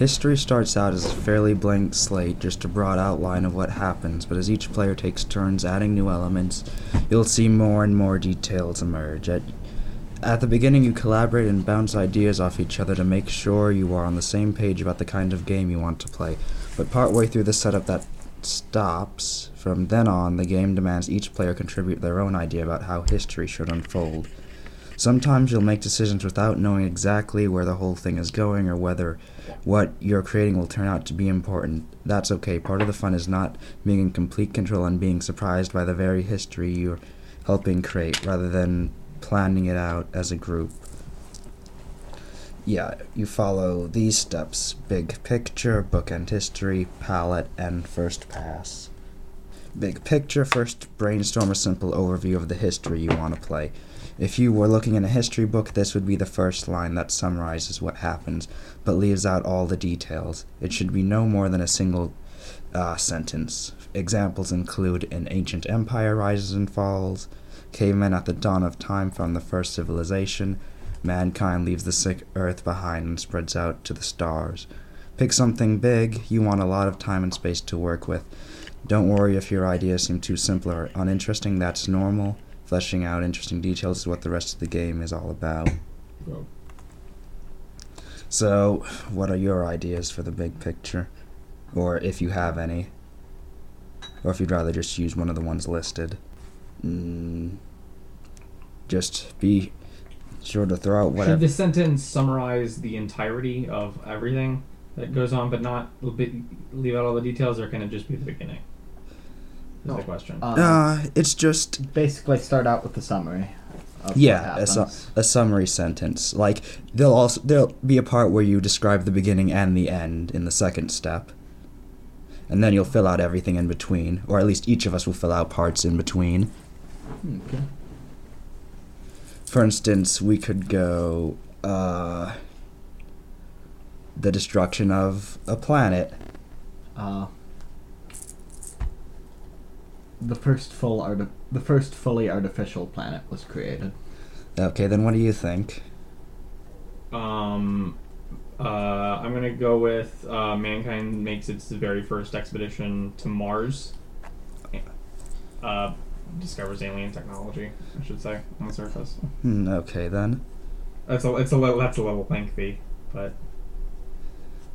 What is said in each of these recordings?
History starts out as a fairly blank slate, just a broad outline of what happens, but as each player takes turns adding new elements, you'll see more and more details emerge. At, at the beginning, you collaborate and bounce ideas off each other to make sure you are on the same page about the kind of game you want to play. But partway through the setup, that stops. From then on, the game demands each player contribute their own idea about how history should unfold. Sometimes you'll make decisions without knowing exactly where the whole thing is going or whether what you're creating will turn out to be important. That's okay. Part of the fun is not being in complete control and being surprised by the very history you're helping create rather than planning it out as a group. Yeah, you follow these steps big picture, book bookend history, palette, and first pass. Big picture, first brainstorm a simple overview of the history you want to play. If you were looking in a history book, this would be the first line that summarizes what happens, but leaves out all the details. It should be no more than a single uh, sentence. Examples include an ancient empire rises and falls, cavemen at the dawn of time found the first civilization, mankind leaves the sick earth behind and spreads out to the stars. Pick something big, you want a lot of time and space to work with. Don't worry if your ideas seem too simple or uninteresting, that's normal. Fleshing out interesting details is what the rest of the game is all about. Well, So, what are your ideas for the big picture? Or if you have any? Or if you'd rather just use one of the ones listed? Mm, just be sure to throw out whatever. Should this sentence summarize the entirety of everything that goes on, but not leave out all the details, or can it just be the beginning? Is No. the question. Uh, Uh, it's just basically, start out with the summary. Of Yeah, what a, su- a summary sentence. Like there'll also there'll be a part where you describe the beginning and the end in the second step. And then you'll fill out everything in between, or at least each of us will fill out parts in between. Okay. For instance, we could go uh the destruction of a planet. Uh, the first full arti- the first fully artificial planet was created. Okay, then what do you think? Um, uh, I'm gonna go with uh, mankind makes its very first expedition to Mars. Uh, discovers alien technology, I should say, on the surface. Hmm, okay then. That's a it's a little that's a little lengthy, but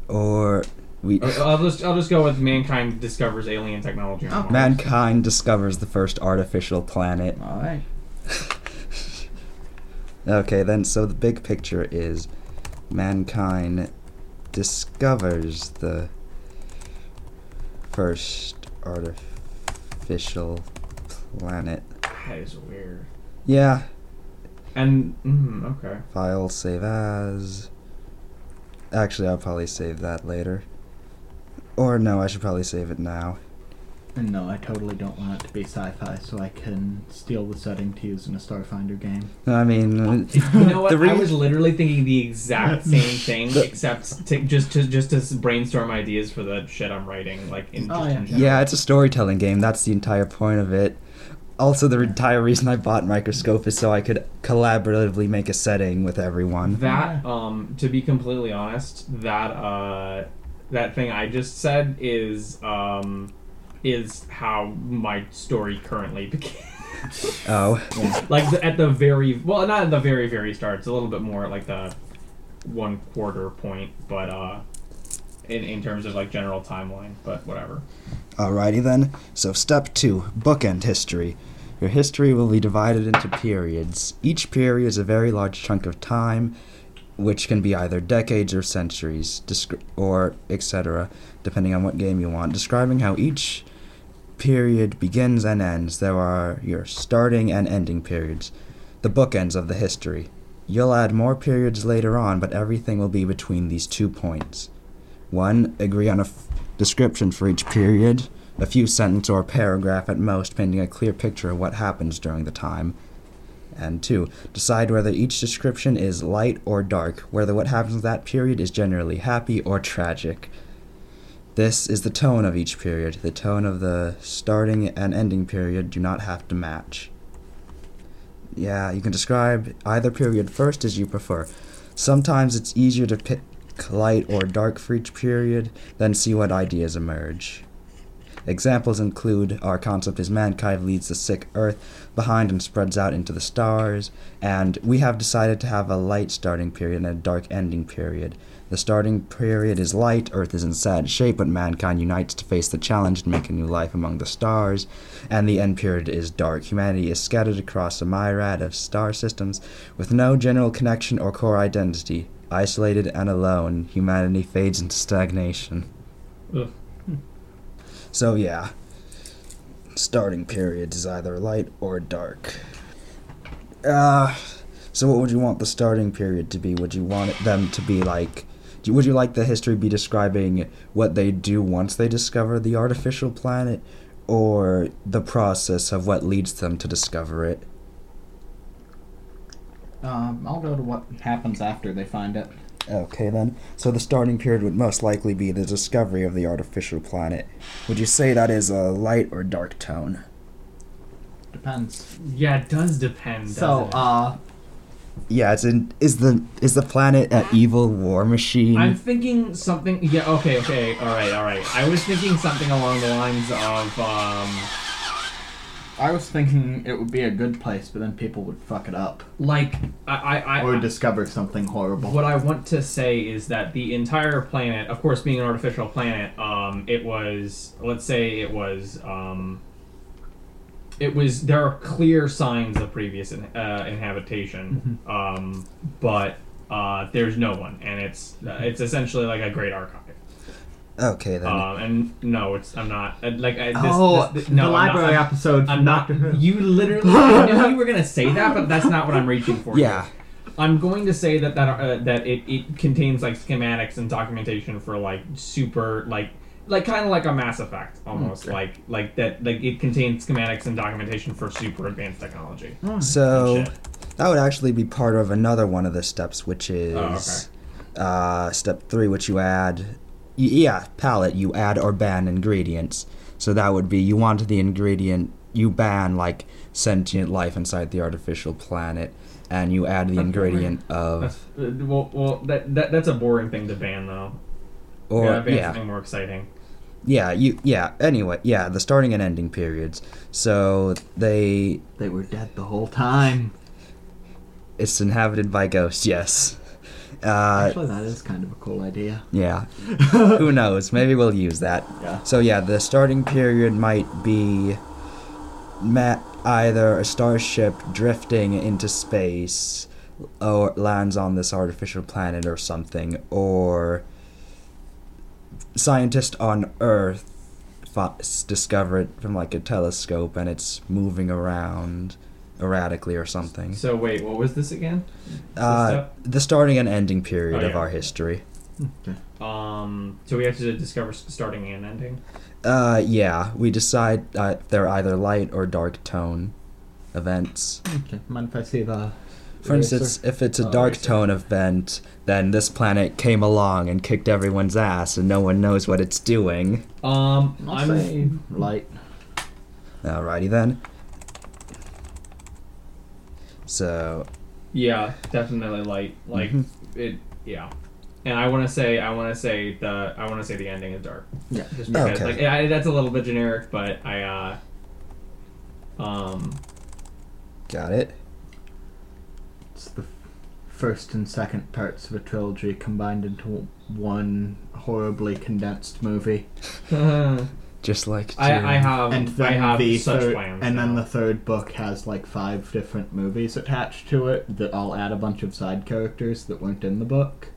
Or we I'll I'll just I'll just go with mankind discovers alien technology on Okay. Mars. mankind discovers the first artificial planet. All right. Okay, then, so the big picture is mankind discovers the first artificial planet. That is weird. Yeah, And mm, okay. file save as. Actually, I'll probably save that later. Or no, I should probably save it now. And no, I totally don't want it to be sci-fi, so I can steal the setting to use in a Starfinder game. I mean, You know what? the I was literally thinking the exact same thing, The- except to, just to just to brainstorm ideas for the shit I'm writing, like in, Oh, yeah. in. Yeah, it's a storytelling game. That's the entire point of it. Also, the entire reason I bought Microscope is so I could collaboratively make a setting with everyone. That, um, to be completely honest, that uh, that thing I just said is um, is how my story currently began. Oh, like the, at the very well, not at the very very start. It's a little bit more like the one quarter point, but uh, in in terms of like general timeline. But whatever. alrighty then. So, step two bookend history. Your history will be divided into periods. Each period is a very large chunk of time, which can be either decades or centuries, or etc., depending on what game you want. Describing how each period begins and ends, there are your starting and ending periods, the bookends of the history. You'll add more periods later on, but everything will be between these two points. 1. Agree on a f- description for each period, a few sentence or paragraph at most, painting a clear picture of what happens during the time. And 2. Decide whether each description is light or dark, whether what happens in that period is generally happy or tragic. This is the tone of each period. The tone of the starting and ending period do not have to match. Yeah, you can describe either period first as you prefer. Sometimes it's easier to pick light or dark for each period, then see what ideas emerge. Examples include our concept is mankind Leads the sick earth behind and spreads out into the stars, and we have decided to have a light starting period and a dark ending period. The starting period is light, Earth is in sad shape, but mankind unites to face the challenge and make a new life among the stars. And the end period is dark. Humanity is scattered across a myriad of star systems with no general connection or core identity. Isolated and alone, humanity fades into stagnation. Ugh. So, yeah. Starting period is either light or dark. Uh, so, what would you want the starting period to be? Would you want them to be like. Would you like the history be describing what they do once they discover the artificial planet, or the process of what leads them to discover it? Um, I'll go to what happens after they find it. Okay, then. So the starting period would most likely be the discovery of the artificial planet. Would you say that is a light or dark tone? Depends. Yeah, it does depend. So, doesn't it? uh, Yeah, it's in. Is the is the planet an evil war machine? I'm thinking something. Yeah. Okay. Okay. All right. All right. I was thinking something along the lines of. Um, I was thinking it would be a good place, but then people would fuck it up like I. I. I or discover something horrible. What I want to say is that the entire planet, of course, being an artificial planet, um, it was, let's say, it was, um, it was. There are clear signs of previous in, uh, inhabitation, um, but uh, there's no one, and it's uh, it's essentially like a great archive. Okay then. Um, and no, it's I'm not uh, like I, this, oh, this, this- no, the I'm not- library I'm- episode. I'm not. Doctor You literally. I knew you were gonna say that, but that's not what I'm reaching for. here. yeah. I'm going to say that that uh, that it, it contains like schematics and documentation for like super like like kind of like a Mass Effect almost Okay. like like that like it contains schematics and documentation for super advanced technology. Oh, So that would actually be part of another one of the steps, which is Oh, uh, step three, which you add. Y- Yeah, palette. You add or ban ingredients. So that would be you want the ingredient. You ban like sentient life inside the artificial planet, and you add the Okay. ingredient That's, of uh, well, well that, that that's a boring thing to ban though. or yeah, ban yeah. something more exciting. Yeah, you yeah. Anyway, yeah, the starting and ending periods. So they They were dead the whole time. it's inhabited by ghosts. Yes. Uh, Actually, that is kind of a cool idea. yeah. Who knows? Maybe we'll use that. Yeah. So yeah, the starting period might be met either a starship drifting into space or lands on this artificial planet or something, or scientists on Earth discover it from like a telescope and it's moving around erratically or something. So wait, what was this again? Uh, step? the starting and ending period Oh, of yeah. our history. Okay. Um, so we have to discover starting and ending. Uh, yeah, we decide uh, they're either light or dark tone events. Okay. Mind if I see the? For instance, if it's a Oh, dark eraser. tone event, then this planet came along and kicked everyone's ass, and no one knows what it's doing. Um, I'll I'm light. Alrighty then. So, Yeah, definitely light. Like Mhm. it. Yeah, and I want to say I want to say the I want to say the ending is dark. Yeah. Just because Okay. like yeah, that's a little bit generic, but I uh. Um. got it. It's the first and second parts of a trilogy combined into one horribly condensed movie. I Just like I June. have and I then have the such third, plans. and then now. the third book has like five different movies attached to it that all add a bunch of side characters that weren't in the book,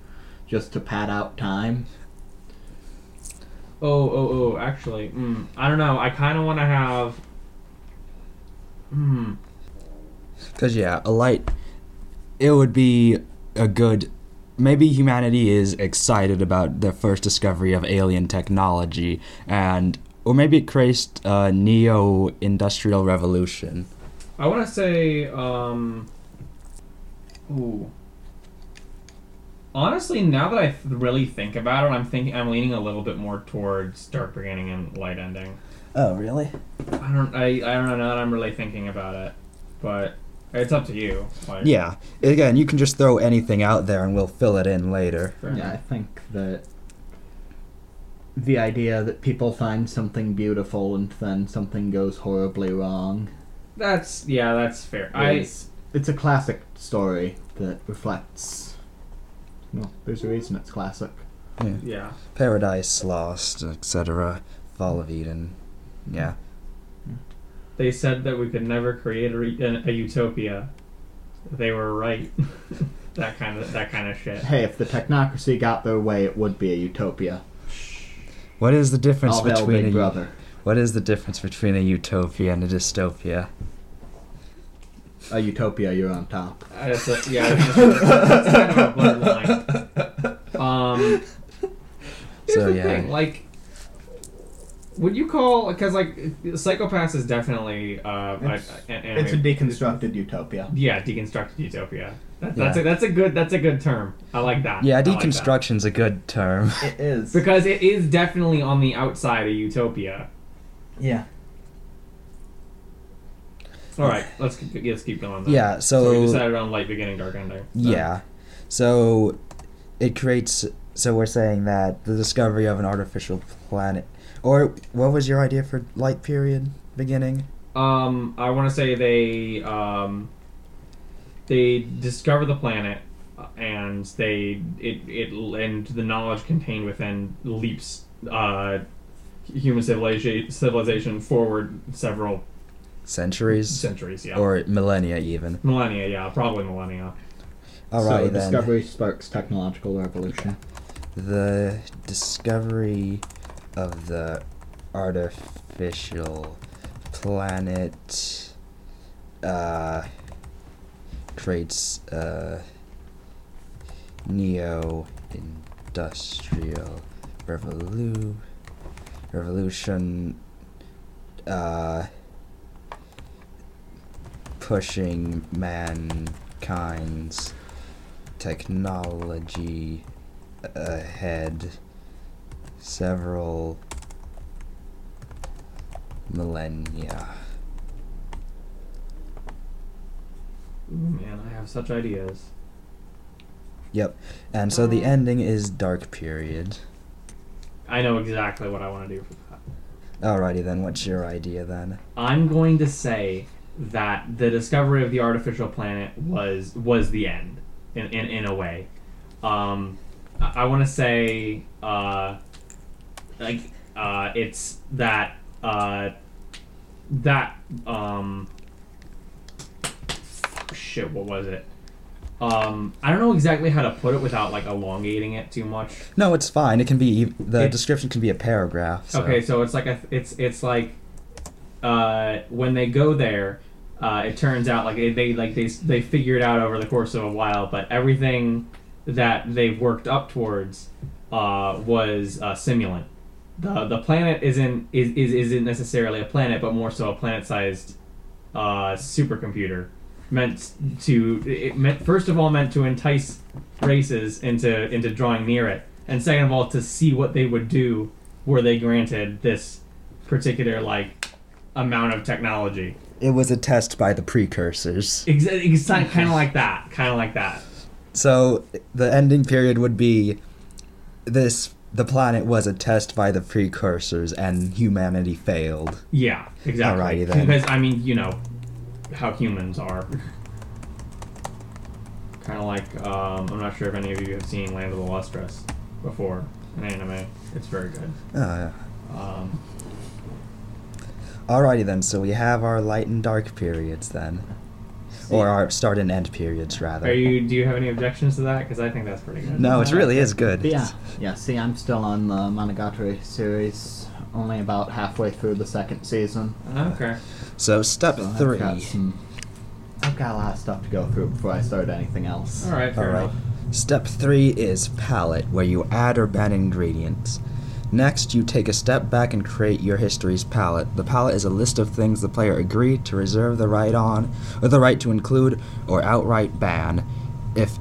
just to pad out time. Oh, oh, oh! Actually, mm, I don't know. I kind of want to have. Hmm. Because, yeah, a light. It would be a good. Maybe humanity is excited about the first discovery of alien technology, and. Or maybe it creates a neo industrial revolution. I want to say, um, ooh. Honestly, now that I th- really think about it, I'm thinking I'm leaning a little bit more towards dark beginning and light ending. Oh, really? I don't, I, I don't know. Now that I'm really thinking about it, but It's up to you. Like, Yeah. Again, you can just throw anything out there and we'll fill it in later. Yeah, I think that the idea that people find something beautiful and then something goes horribly wrong That's yeah, that's fair. I it's a classic story that reflects. Well, there's a reason it's classic. Yeah. yeah. Paradise Lost, etc. Fall of Eden. Yeah. They said that we could never create a, re- a, a utopia. They were right. that kind of that kind of shit. Hey, if the technocracy got their way, it would be a utopia. What is the difference All hail between Big a Brother. what is the difference between a utopia and a dystopia? A utopia, you're on top. Uh, It's a, yeah, it's, it's kind of a blurred line. Um, here's So, the yeah. thing, like, would you call because like Psycho-Pass is definitely uh, It's- a, a, It's a deconstructed utopia. yeah deconstructed utopia. That, that's Yeah. a, that's a good that's a good term. I like that. Yeah, I like that. deconstruction's a good term. It is. because it is definitely on the outside of utopia. Yeah. All right, let's keep, let's keep going. Then. Yeah, So, we decided on light beginning, dark ending. yeah. So it creates so we're saying that the discovery of an artificial planet or what was your idea for light period beginning? Um, I want to say they um, they discover the planet, uh, and they it it and the knowledge contained within leaps uh, human civilization civilization forward several Centuries centuries. Yeah, or millennia even. millennia. Yeah, probably millennia. Alrighty so then. discovery sparks technological revolution. The discovery of the artificial planet uh, creates a neo industrial revolu- revolution uh, pushing mankind's technology ahead several millennia. Ooh, man, I have such ideas. Yep. And so the ending is dark period. I know exactly what I want to do for that. Alrighty then, what's your idea then? I'm going to say that the discovery of the artificial planet was was the end in in, in a way. Um, I, I want to say uh, like uh, it's that uh, that um, shit. What was it? Um, I don't know exactly how to put it without like elongating it too much. No, it's fine. It can be the It- description can be a paragraph. So. Okay, so it's like a it's it's like uh, when they go there, uh, it turns out like they, they like they they figure it out over the course of a while, but everything that they've worked up towards uh, was uh, simulant. The the planet isn't is, is isn't necessarily a planet, but more so a planet-sized uh, supercomputer meant to it meant first of all meant to entice races into into drawing near it, and second of all to see what they would do were they granted this particular like amount of technology. It was a test by the precursors. Exactly, kind of like that, kind of like that. So the ending period would be this the planet was a test by the precursors and humanity failed. Yeah, exactly. Alrighty then. Because I mean, you know how humans are. kind of like um, I'm not sure if any of you have seen Land of the Lustrous before, an anime. It's very good. Uh, Um, alrighty then, so we have our light and dark periods then. Or our start and end periods rather. are you? Do you have any objections to that? Because I think that's pretty good. No, it really is good. But yeah, yeah. See, I'm still on the Monogatari series, only about halfway through the second season. Okay. So step So I've three. got some. I've got a lot of stuff to go through before I start anything else. All right. Fair Alright. enough. Step three is palette, where you add or ban ingredients. Next, you take a step back and create your history's palette. The palette is a list of things the player agreed to reserve the right on, or the right to include, or outright ban. If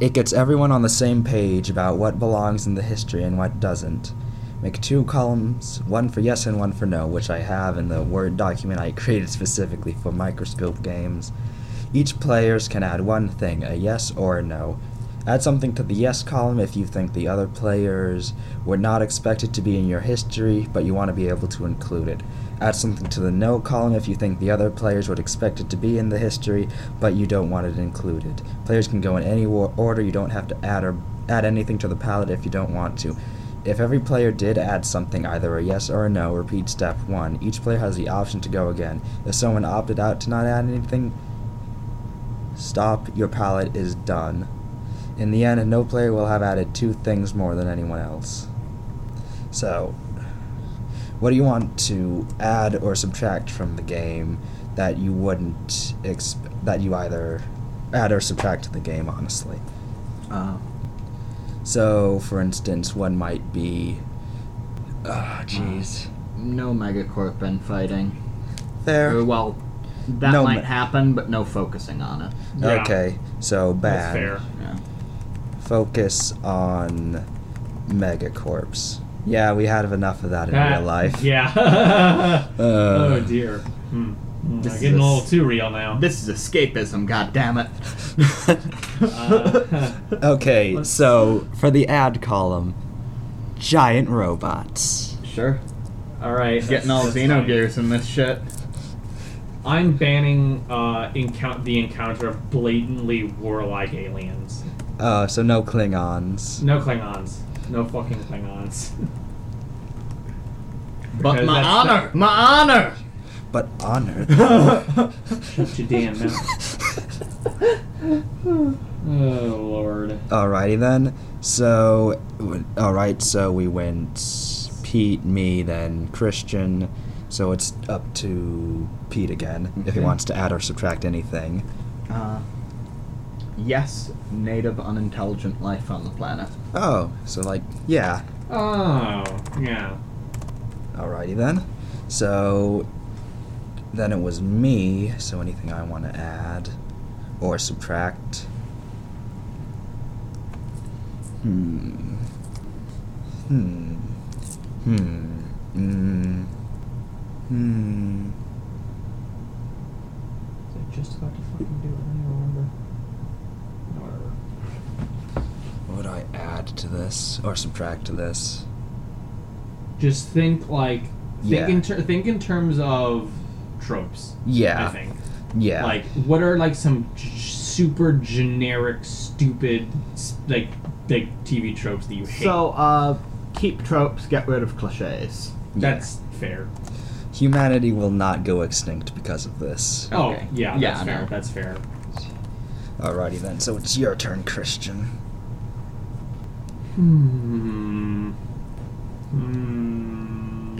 it gets everyone on the same page about what belongs in the history and what doesn't. Make two columns, one for yes and one for no, which I have in the Word document I created specifically for microscope games. Each players can add one thing, a yes or a no. Add something to the yes column if you think the other players were not expected to be in your history, but you want to be able to include it. Add something to the no column if you think the other players would expect it to be in the history, but you don't want it included. Players can go in any order. You don't have to add or add anything to the palette if you don't want to. If every player did add something, either a yes or a no, repeat step one. Each player has the option to go again. If someone opted out to not add anything, stop. Your palette is done. In the end, no player will have added two things more than anyone else. So, what do you want to add or subtract from the game that you wouldn't exp- that you either add or subtract to the game? Honestly, Uh, so for instance, one might be, ah, jeez, no Megacorp infighting. there. Or, well, that No might me- happen, but no focusing on it. Yeah. Okay, so That's bad. fair. Yeah. Focus on Megacorps. Yeah, we had enough of that in That- real life. Yeah. Uh, oh dear. Hmm. Hmm, This I'm is getting a a little too real now. This is escapism, goddammit. Uh, okay, Let's- so for the ad column, giant robots. Sure. all right. Getting all that's Xeno fine. in this shit. I'm banning uh, encou- the encounter of blatantly warlike aliens. Uh, so no Klingons. No Klingons. No fucking Klingons. But my that's honor! My honor! But honor. Shut your damn mouth. oh lord. Alrighty then. So, alright, so we went Pete, me, then Christian. So it's up to Pete again if he wants to add or subtract anything. Uh, yes, native unintelligent life on the planet. Oh, so like, yeah. Oh yeah. Alrighty then. So then it was me, so anything I want to add or subtract. Hmm. Hmm. Hmm. Hmm. Hmm. Was I just about to fucking do it? I don't remember. Whatever. What would I add to this or subtract to this? Just think like think Yeah. in ter- think in terms of tropes. Yeah. I think. Yeah. Like, what are like some g- super generic, stupid, like like TV tropes that you hate? So, uh, keep tropes, get rid of cliches. that's fair. Humanity will not go extinct because of this. Oh Okay. yeah, Yeah, that's I fair. know. That's fair. Alrighty then. So it's your turn, Christian. Hmm. Hmm.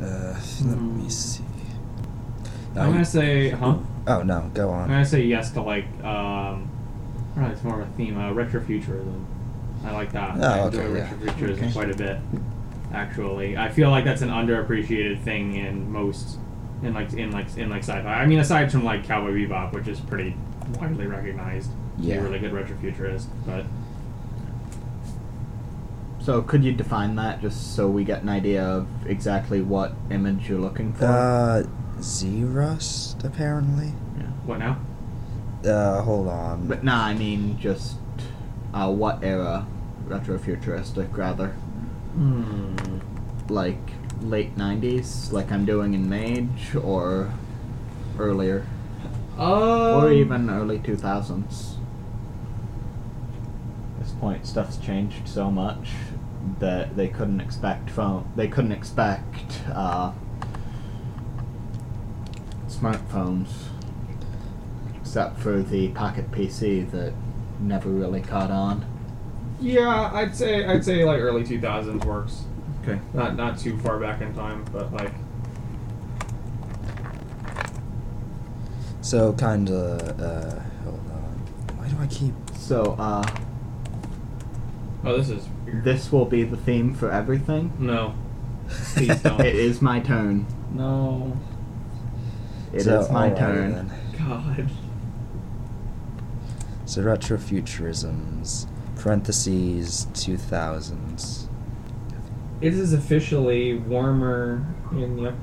Uh, let Hmm. me see. I'm gonna say, huh? Oh no, go on. I'm gonna say yes to like, um, I don't know, it's more of a theme, uh, retrofuturism. I like that. Oh, I enjoy okay, yeah. retrofuturism Okay. quite a bit. Actually, I feel like that's an underappreciated thing in most, in like in like in like sci-fi. I mean, aside from like Cowboy Bebop, which is pretty widely recognized, to be Yeah. a really good retrofuturist. But So, could you define that just so we get an idea of exactly what image you're looking for? Uh, Z-Rust apparently. yeah. what now? Uh, hold on. But nah, I mean just uh, what era retrofuturistic rather, Hmm. like late '90s, like I'm doing in Mage, or earlier, Um, or even early 2000s. At this point, stuff's changed so much that they couldn't expect phone. They couldn't expect uh, smartphones, except for the Pocket PC that never really caught on. Yeah, I'd say I'd say like early 2000s works. Okay. Not not too far back in time, but like So kinda. Uh, hold on. Why do I keep? So, uh, oh, this is weird. this will be the theme for everything. no, please don't. It is my turn. no, It is So, my alrighty turn. then. God. So retrofuturisms. Parentheses. Two thousands. It is officially warmer in the.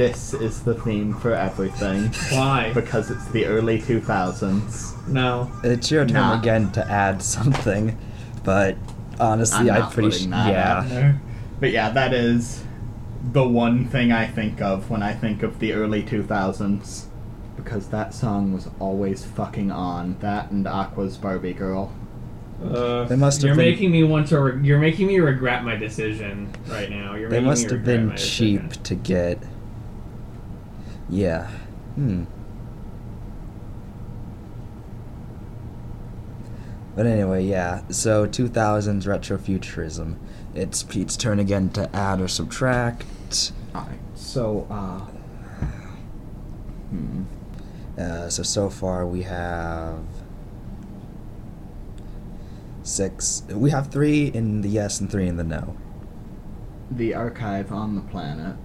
This is the theme for everything Why? because it's the early 2000s. No. It's your turn Nah. again to add something, but honestly, I'm I'm, not pretty sure. that Yeah. out there. But yeah, that is the one thing I think of when I think of the early 2000s. Because that song was always fucking on. That and Aqua's Barbie Girl. Uh, They must have you're been- making me want to. Re- you're making me regret my decision right now. You're They must have been cheap decision. to get. Yeah. Hmm. But anyway, yeah. So 2000s retrofuturism. It's Pete's turn again to add or subtract. Alright, so, uh. Hmm. Uh, so so far we have six. We have three in the yes and three in the no. The archive on the planet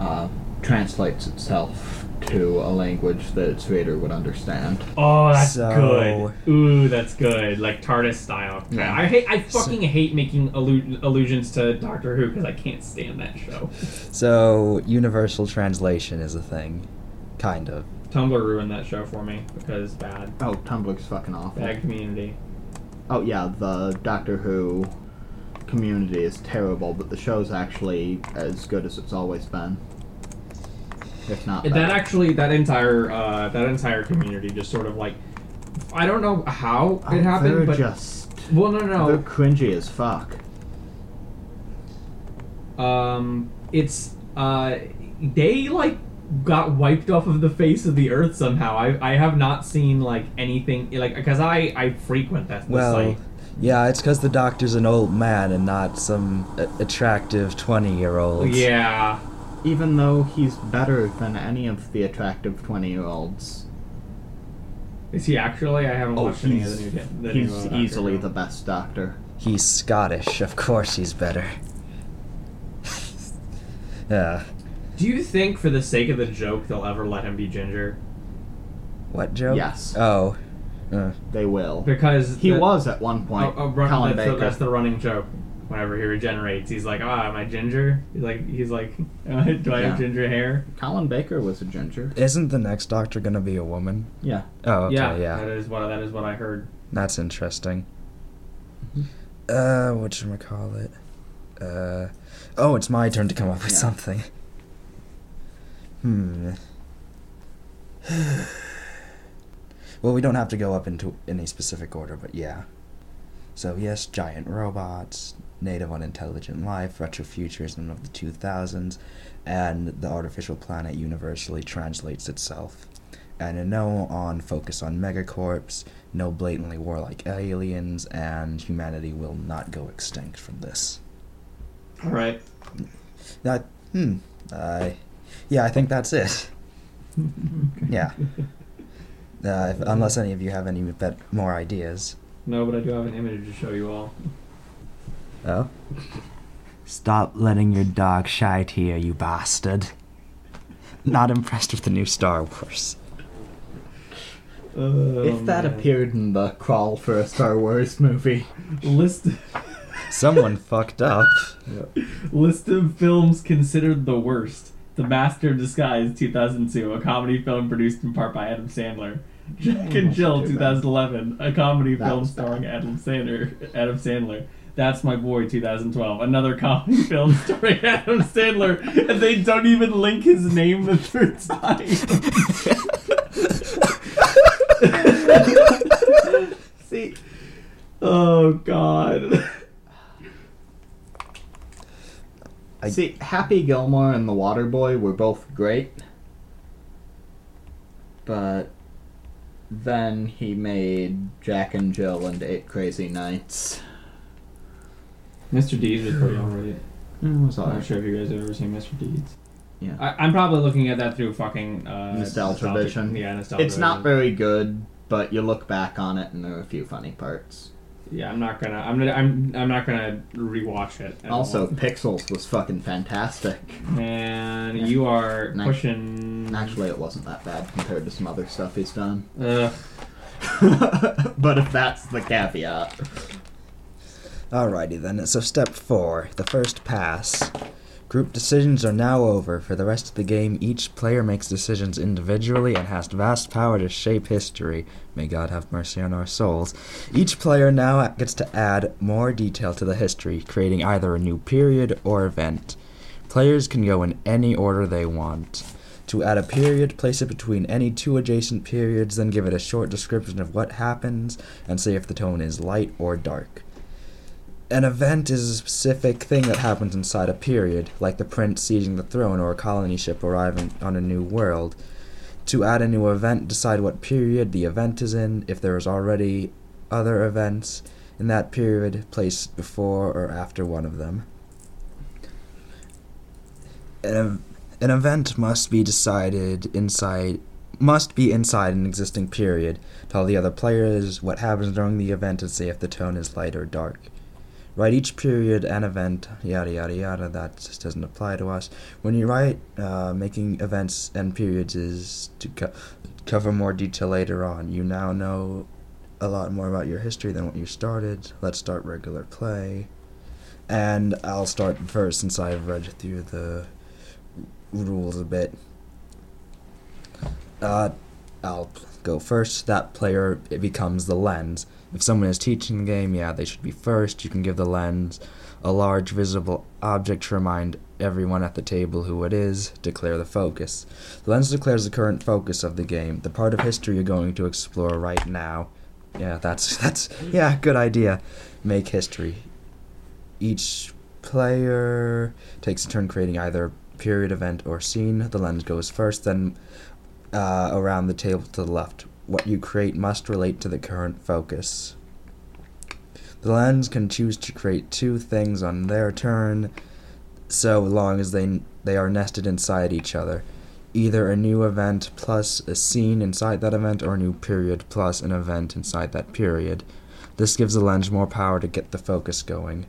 uh, translates itself to a language that its reader would understand. Oh, that's So- good. Ooh, that's good. Like TARDIS style. Yeah. I hate. I fucking hate making allu- allusions to Doctor Who because I can't stand that show. So universal translation is a thing, kind of. Tumblr ruined that show for me because bad, Oh, Tumblr's fucking awful. bad community. Oh yeah, the Doctor Who community is terrible, but the show's actually as good as it's always been. If not That better. actually, that entire, uh, that entire community just sort of like, I don't know how Oh, it happened, they're but just well, no, no, they're cringy as fuck. Um, it's uh, they like got wiped off of the face of the earth somehow. I I have not seen like anything like because I I frequent that the Well, site. yeah, it's because the doctor's an old man and not some a- attractive twenty-year-old. Yeah. Even though he's better than any of the attractive twenty-year-olds, Is he actually? I haven't oh, watched any of the new. The he's new, easily the best Doctor. He's Scottish, of course he's better. yeah. Do you think, for the sake of the joke, they'll ever let him be ginger? What joke? Yes. Oh. Uh, They will. Because He the- was at one point. Oh, oh, run, Colin that's, the, Baker. that's the running joke. Whenever he regenerates, he's like, "Ah, am I ginger?" He's like, "He's like, do I have Yeah. ginger hair?" Colin Baker was a ginger. isn't the next doctor gonna be a woman? Yeah. Oh, okay, yeah, yeah. that is what that is what I heard. That's interesting. Mhm. Uh, whatchamacallit? Uh, oh, it's my turn to come up with Yeah. something. Hmm. well, we don't have to go up into any specific order, but yeah. So, yes, giant robots, native unintelligent life, retrofuturism of the 2000s, and the artificial planet universally translates itself. And a no on focus on megacorps, no blatantly warlike aliens, and humanity will not go extinct from this. All right. That, hmm, I, yeah, I think that's it. Yeah. Uh, if, unless any of you have any bet- more ideas. No, but I do have an image to show you all. Oh? Stop letting your dog shite here, you bastard. Not impressed with the new Star Wars. Oh, if that man. appeared in the crawl for a Star Wars movie, list Someone fucked up. list of films considered the worst. The Master of Disguise, 2002, a comedy film produced in part by Adam Sandler. Jack and Jill, 2011, a comedy That film starring Adam Sandler. Adam Sandler. That's My Boy, 2012, another comedy film starring Adam Sandler, and they don't even link his name the third time. see, oh God. I- see, Happy Gilmore and The Water Boy were both great, but then he made Jack and Jill and Eight Crazy Nights. Mr. Deeds was pretty alright. It was I'm not alright. sure if you guys have ever seen Mr. Deeds. Yeah. I, I'm probably looking at that through fucking uh, Nostalgia nostalgic- vision. Yeah, nostalgia. It's not vision. very good, but you look back on it and there are a few funny parts. Yeah, I'm not gonna. I'm gonna. I'm. I'm not gonna rewatch it. at Also, all. Pixels was fucking fantastic. man, you are Nice. pushing. Actually, it wasn't that bad compared to some other stuff he's done. Ugh. but if that's the caveat, Alrighty then. So step four, the first pass. Group decisions are now over. For the rest of the game, each player makes decisions individually and has vast power to shape history. May God have mercy on our souls. Each player now gets to add more detail to the history, creating either a new period or event. Players can go in any order they want. To add a period, place it between any two adjacent periods, then give it a short description of what happens and say if the tone is light or dark. An event is a specific thing that happens inside a period, like the prince seizing the throne or a colony ship arriving on a new world. To add a new event, decide what period the event is in. If there is already other events in that period, place before or after one of them. An, an event must be decided inside must be inside an existing period. Tell the other players what happens during the event and say if the tone is light or dark. Write each period and event, yada yada yada. That just doesn't apply to us. When you write, uh, making events and periods is to co- cover more detail later on. You now know a lot more about your history than what you started. Let's start regular play. And I'll start first since I've read through the rules a bit. Uh, I'll go first. That player it becomes the lens. If someone is teaching the game, yeah, they should be first. You can give the lens a large visible object to remind everyone at the table who it is. Declare the focus. The lens declares the current focus of the game, the part of history you're going to explore right now. Yeah, that's that's yeah, good idea. Make history. Each player takes a turn creating either period, event, or scene. The lens goes first, then uh, around the table to the left. What you create must relate to the current focus. The lens can choose to create two things on their turn, so long as they they are nested inside each other. Either a new event plus a scene inside that event, or a new period plus an event inside that period. This gives the lens more power to get the focus going.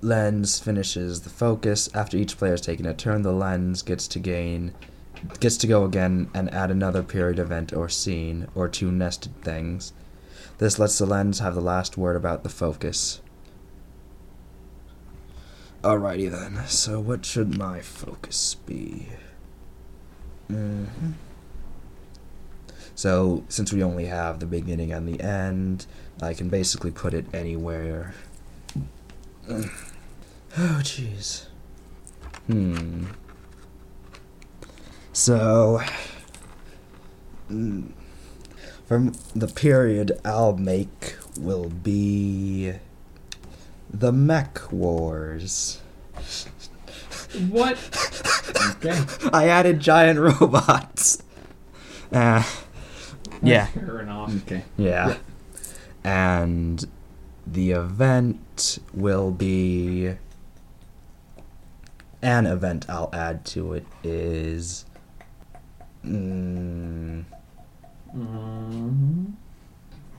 Lens finishes the focus. After each player has taken a turn, the lens gets to gain gets to go again and add another period event or scene or two nested things. This lets the lens have the last word about the focus. Alrighty then, so what should my focus be? hmm So, since we only have the beginning and the end, I can basically put it anywhere. Oh, jeez. Hmm. So, from the period I'll make will be the Mech Wars. What? Okay. I added giant robots. Uh, yeah, Fair enough. Okay. yeah. And the event will be. An event I'll add to it is. Mm, Mm-hmm.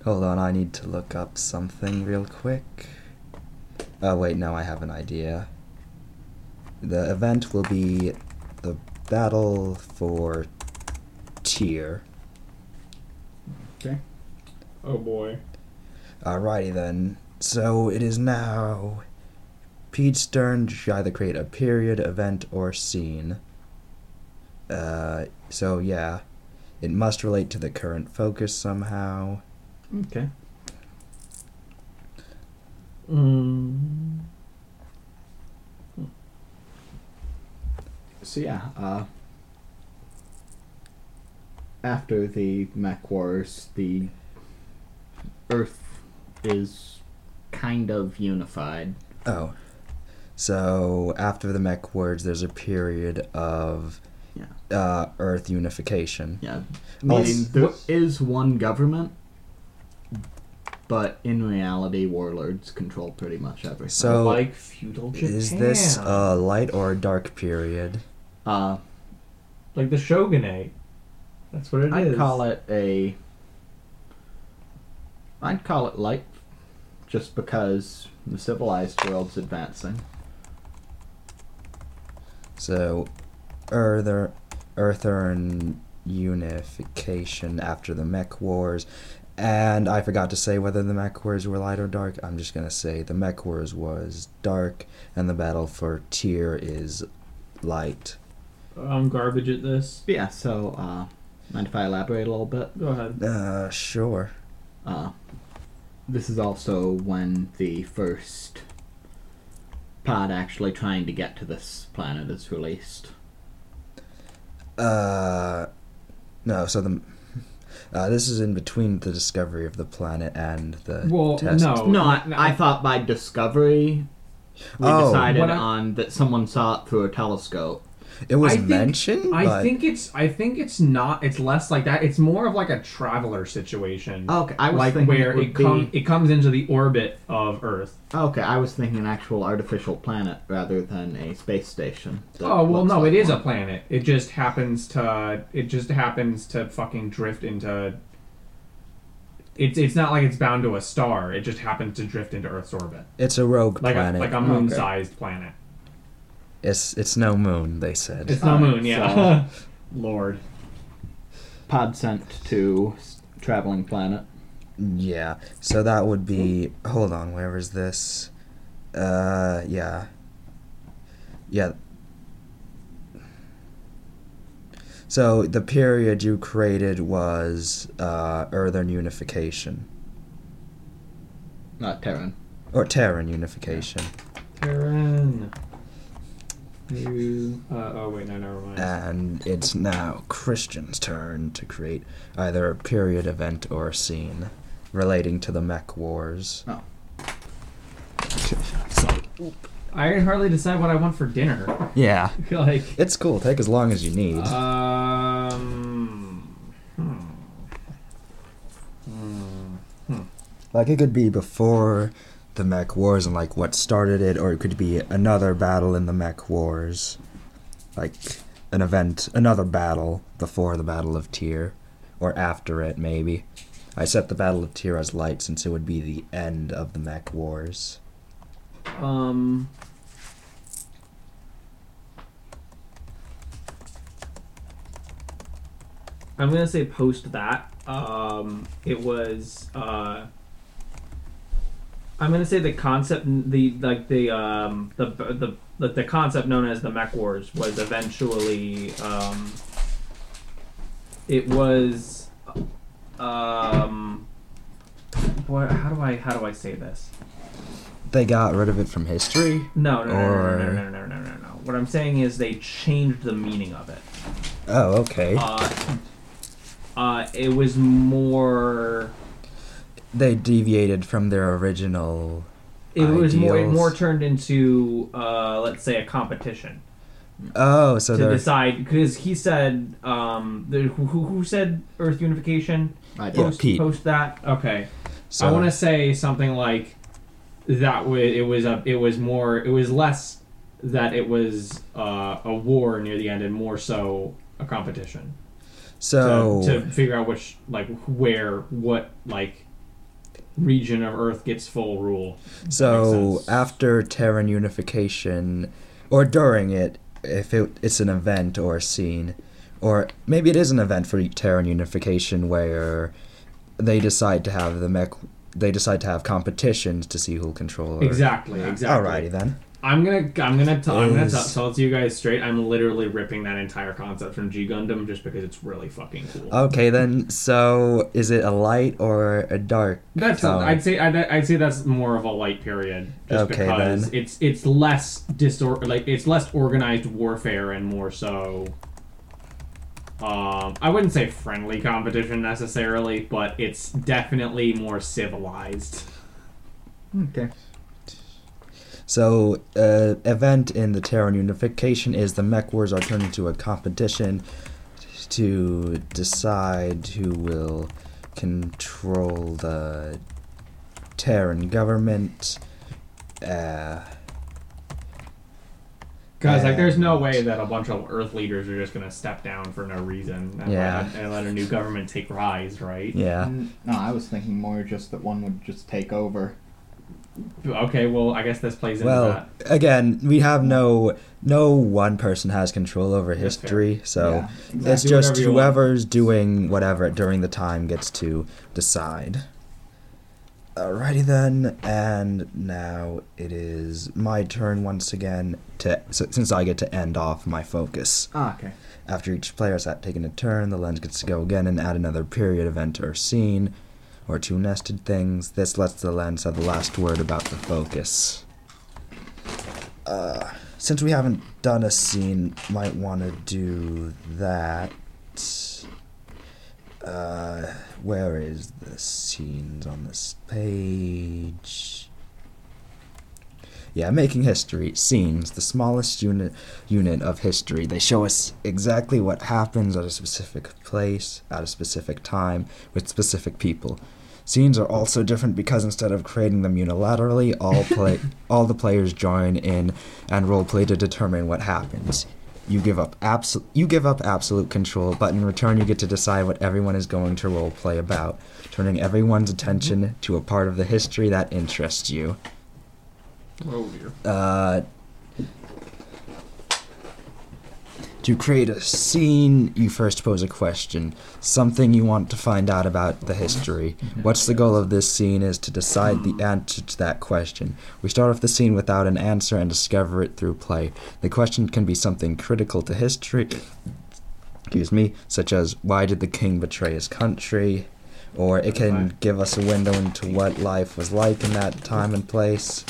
Hold on, I need to look up something real quick. Oh, wait, no, I have an idea. The event will be the battle for Tyr. Okay. Oh boy. Alrighty then. So it is now Pete's Stern should either create a period, event, or scene. Uh, so yeah, it must relate to the current focus somehow. Okay. Mm. So yeah, uh, after the Mech Wars, the Earth is kind of unified. Oh. So after the mech Wars, there's a period of Yeah. uh, Earth unification. Yeah. Meaning s- there what- is one government, but in reality, warlords control pretty much everything. So like feudal Japan. is this a light or a dark period? uh, like the shogunate? That's what it is. I'd call it a. I'd call it light, just because the civilized world's advancing. So, Earther, Earther and unification after the Mech Wars. And I forgot to say whether the Mech Wars were light or dark. I'm just gonna say the Mech Wars was dark, and the battle for Tyr is light. I'm garbage at this. Yeah, so, uh, mind if I elaborate a little bit? Go ahead. Uh, sure. Uh, this is also when the first pod actually trying to get to this planet is released. Uh, no. So the uh, this is in between the discovery of the planet and the Well, test. no. no, I. I thought by discovery we Oh. decided I- on that someone saw it through a telescope. It was I think- mentioned. I but think it's. I think it's not. It's less like that. It's more of like a traveler situation. Okay, I was like thinking where it, it comes. be, It comes into the orbit of Earth. Okay, I was thinking an actual artificial planet rather than a space station. Oh well, no, like it is a planet. It just happens to. It just happens to fucking drift into. It's it's not like it's bound to a star. It just happens to drift into Earth's orbit, it's a rogue like planet. a like a moon-sized planet. It's it's no moon. They said. It's no Alright, moon, yeah. Lord. pod sent to traveling planet. Yeah. So that would be. Hold on. Where is this? Uh. Yeah. Yeah. So the period you created was uh, Earthern unification Not Terran. or Terran unification, Terran. You. Uh, oh wait, no, never mind. and it's now Christian's turn to create either a period event or a scene relating to the Mech Wars. Oh. I can hardly decide what I want for dinner. Yeah. like. It's cool. Take as long as you need. Um. Hmm. Hmm. Like it could be before the Mech Wars and like what started it, or it could be another battle in the Mech Wars, like an event, another battle before the Battle of Tyr, or after it maybe. I set the Battle of Tyr as light since it would be the end of the Mech Wars. Um. I'm gonna say post that. Um, it was. Uh, I'm gonna say the concept, the like the um the the the, the concept known as the Mech Wars was eventually um. It was, um. What? How do I how do I say this? They got rid of it from history. No, no, no, Or- no, no, no, no, no, no, no. What I'm saying is they changed the meaning of it. Oh, okay. Uh, uh, it was more. They deviated from their original. It was more. It more turned into, uh, let's say, a competition Oh, so to they're decide. Because he said, um, the, who, who who said Earth unification? I Yeah, did. Post, Pete. post that. Okay. so I want to say something like that. Was it was a it was more it was less that it was uh, a war near the end and more so a competition so to, to figure out which like where what like region of Earth gets full rule. So after Terran unification, or during it, if it, it's an event or a scene, or maybe it is an event for Terran unification where they decide to have the mech, they decide to have competitions to see who'll control. Earth. Exactly, exactly. Alrighty then. I'm gonna I'm gonna t- I'm gonna t- tell it to you guys straight. I'm literally ripping that entire concept from G Gundam just because it's really fucking cool. Okay then. So is it a light or a dark? That's tone? I'd say I'd, I'd say that's more of a light period, just Okay, because then. it's it's less disor like it's less organized warfare and more so. Um, I wouldn't say friendly competition necessarily, but it's definitely more civilized. Okay. So, uh, event in the Terran unification is the Mech Wars are turned into a competition to decide who will control the Terran government. Uh, Guys, like, there's no way that a bunch of Earth leaders are just gonna step down for no reason and, Yeah. let, and let a new government take rise, right? yeah. No, I was thinking more just that one would just take over. Okay, well, I guess this plays into Well, that. again, we have no no one person has control over history, so Yeah, it's just whatever you want. whoever's doing whatever during the time gets to decide. Alrighty then, and now it is my turn once again to so, since I get to end off my focus. Ah, okay. After each player has taken a turn, the lens gets to go again and add another period, event, or scene, or two nested things. This lets the lens have the last word about the focus. Uh, since we haven't done a scene, might want to do that. Uh, where is the scenes on this page? Yeah, making history. Scenes, the smallest unit unit of history. They show us exactly what happens at a specific place, at a specific time, with specific people. Scenes are also different because instead of creating them unilaterally, all play all the players join in and roleplay to determine what happens. You give up abso- you give up absolute control, but in return you get to decide what everyone is going to roleplay about, turning everyone's attention to a part of the history that interests you. Oh dear. Uh, to create a scene, you first pose a question, something you want to find out about the history. What's the goal of this scene is to decide the answer to that question. We start off the scene without an answer and discover it through play. The question can be something critical to history, excuse me, such as why did the king betray his country? Or it can give us a window into what life was like in that time and place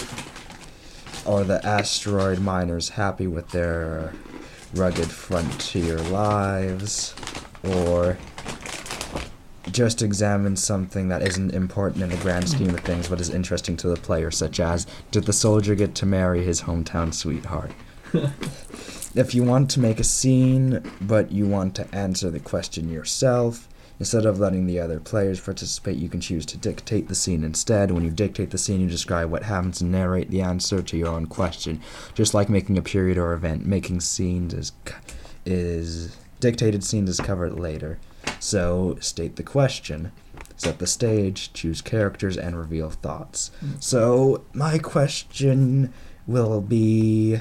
or the asteroid miners happy with their rugged frontier lives, or just examine something that isn't important in the grand scheme of things but is interesting to the player, such as did the soldier get to marry his hometown sweetheart? if you want to make a scene, but you want to answer the question yourself, instead of letting the other players participate, you can choose to dictate the scene instead. When you dictate the scene, you describe what happens and narrate the answer to your own question. Just like making a period or event, making scenes is is dictated scenes is covered later. So state the question, set the stage, choose characters, and reveal thoughts. Mm-hmm. So my question will be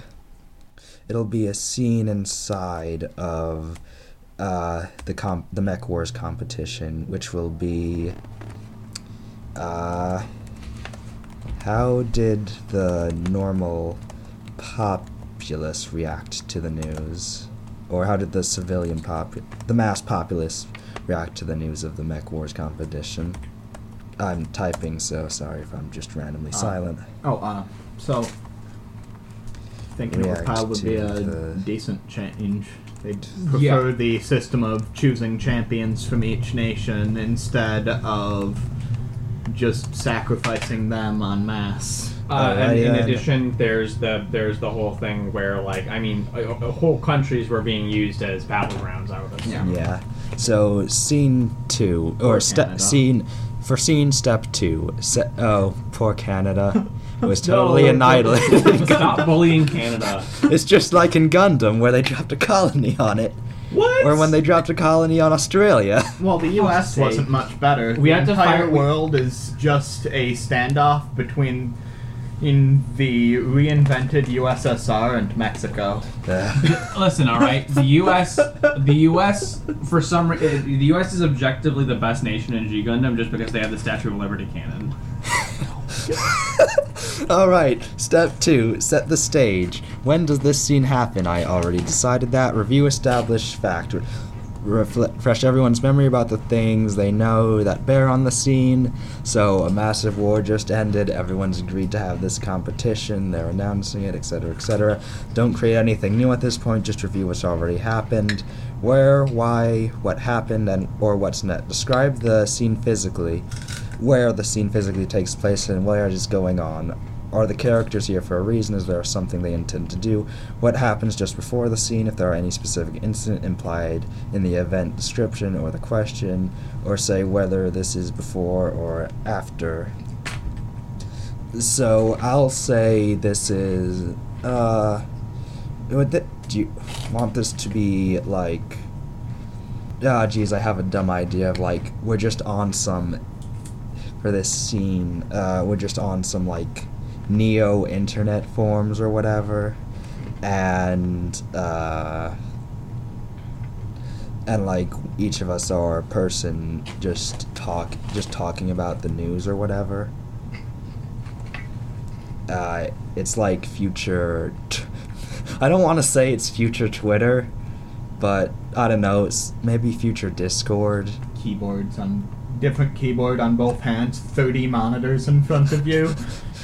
it'll be a scene inside of uh, the comp- the Mech Wars competition, which will be uh, how did the normal populace react to the news, or how did the civilian pop the mass populace react to the news of the Mech Wars competition? I'm typing, so sorry if I'm just randomly Ah. silent. Oh, uh, so thinking React Repile would be a the- decent change. They'd Yeah. prefer the system of choosing champions from each nation instead of just sacrificing them en masse. Uh, and Alright, in uh, addition, there's the there's the whole thing where like I mean, uh, uh, whole countries were being used as battlegrounds. I would assume. Yeah. So scene two or Poor step scene for scene step two. Se- oh, poor Canada was totally No, annihilated. Stop bullying Canada. it's just like in Gundam where they dropped a colony on it, What? or when they dropped a colony on Australia. Well, the U.S. sake. wasn't much better. We the had to entire fire- world is just a standoff between in the reinvented USSR and Mexico. Uh, Listen, all right. The U.S. The U.S. for some re- uh, the U.S. is objectively the best nation in G Gundam just because they have the Statue of Liberty cannon. All right, step two, set the stage. When does this scene happen? I already decided that. Review established fact. Refresh everyone's memory about the things they know that bear on the scene. So, a massive war just ended. Everyone's agreed to have this competition. They're announcing it, etc., etc. Don't create anything new at this point. Just review what's already happened. Where, why, what happened, and or what's next. Describe the scene physically where the scene physically takes place and where it is going on. Are the characters here for a reason? Is there something they intend to do? What happens just before the scene? If there are any specific incident implied in the event description or the question, or say whether this is before or after. So I'll say this is. Uh, would th- do you want this to be like? Ah, geez, I have a dumb idea of like we're just on some for this scene. Uh, we're just on some like neo internet forms or whatever, and uh, and like each of us are a person just talk just talking about the news or whatever. Uh, it's like future. I don't want to say it's future Twitter, but I don't know. It's maybe future Discord. Keyboards on different keyboard on both hands, thirty monitors in front of you.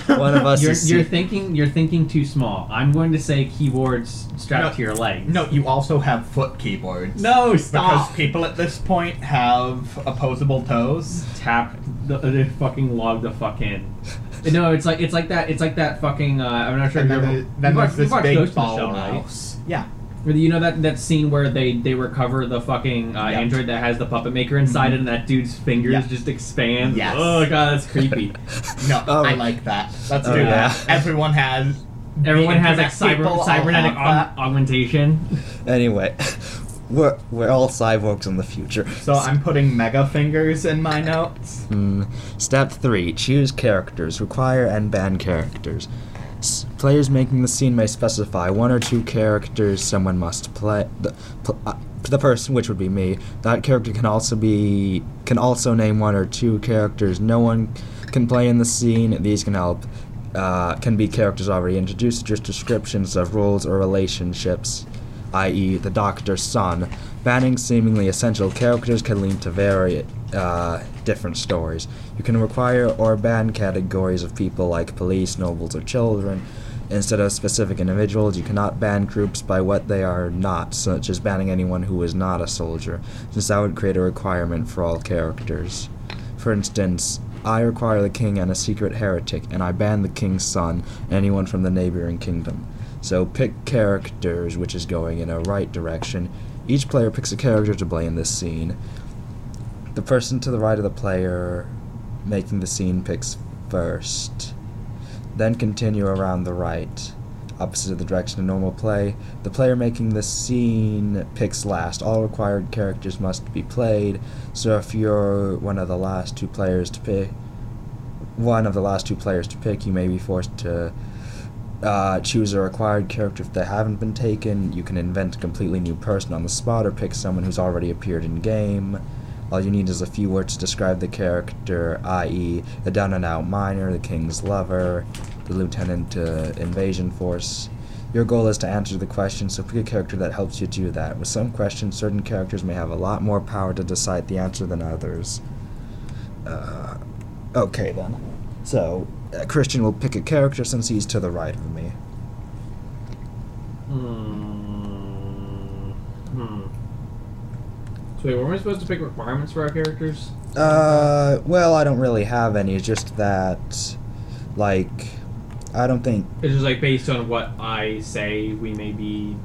One of us You're, is you're thinking you're thinking too small. I'm going to say keyboards strapped No, to your legs. No, you also have foot keyboards. No, Because stop. people at this point have opposable toes. Tap the, the fucking log the fuck in. No, it's like it's like that. It's like that fucking. Uh, I'm not sure. And if then, you there- ever, then you there's watched, you this watched big in the ball Shell, right? mouse. Yeah. Where You know that that scene where they they recover the fucking uh, Yep. android that has the puppet maker inside Mhm. it, and that dude's fingers Yeah. just expand. Yes. Oh god, that's creepy. No, Oh. I like that. Let's Oh, do yeah. that. Everyone has. Everyone has like cyber cybernetic aug- augmentation. Anyway, we're we're all cyborgs in the future. So I'm putting mega fingers in my notes. Hmm. Step three: choose characters. Require and ban characters. S- players making the scene may specify one or two characters someone must play. The, pl- uh, the person, which would be me, that character can also be can also name one or two characters no one can play in the scene. These can help. Uh, can be characters already introduced, just descriptions of roles or relationships, i.e., the doctor's son. Banning seemingly essential characters can lead to very uh, different stories. You can require or ban categories of people like police, nobles, or children. Instead of specific individuals, you cannot ban groups by what they are not, such as banning anyone who is not a soldier, since that would create a requirement for all characters. For instance, I require the king and a secret heretic, and I ban the king's son and anyone from the neighboring kingdom. So pick characters, which is going in a right direction. Each player picks a character to play in this scene. The person to the right of the player making the scene picks first. Then continue around the right, opposite of the direction of normal play. The player making the scene picks last. All required characters must be played. So if you're one of the last two players to pick, one of the last two players to pick, you may be forced to uh, choose a required character if they haven't been taken. You can invent a completely new person on the spot or pick someone who's already appeared in game. All you need is a few words to describe the character, i.e., a down and out miner, the king's lover, the lieutenant to invasion force. Your goal is to answer the question, so pick a character that helps you do that. With some questions, certain characters may have a lot more power to decide the answer than others. Uh, okay then. So, uh, Christian will pick a character since he's to the right of me. So wait, weren't we supposed to pick requirements for our characters? Uh, well, I don't really have any. It's just that, like, I don't think. It's just like based on what I say, we may be.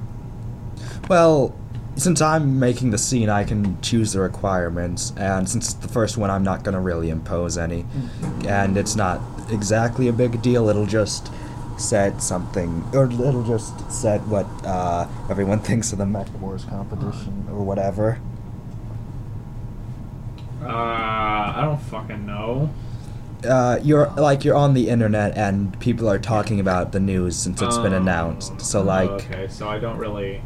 Well, since I'm making the scene, I can choose the requirements, and since it's the first one, I'm not gonna really impose any, and it's not exactly a big deal. It'll just set something, or it'll just set what uh, everyone thinks of the Mech Wars competition or whatever. Uh, I don't fucking know. uh, you're like you're on the internet and people are talking about the news since it's been Um, announced. So oh, like Okay, so I don't really.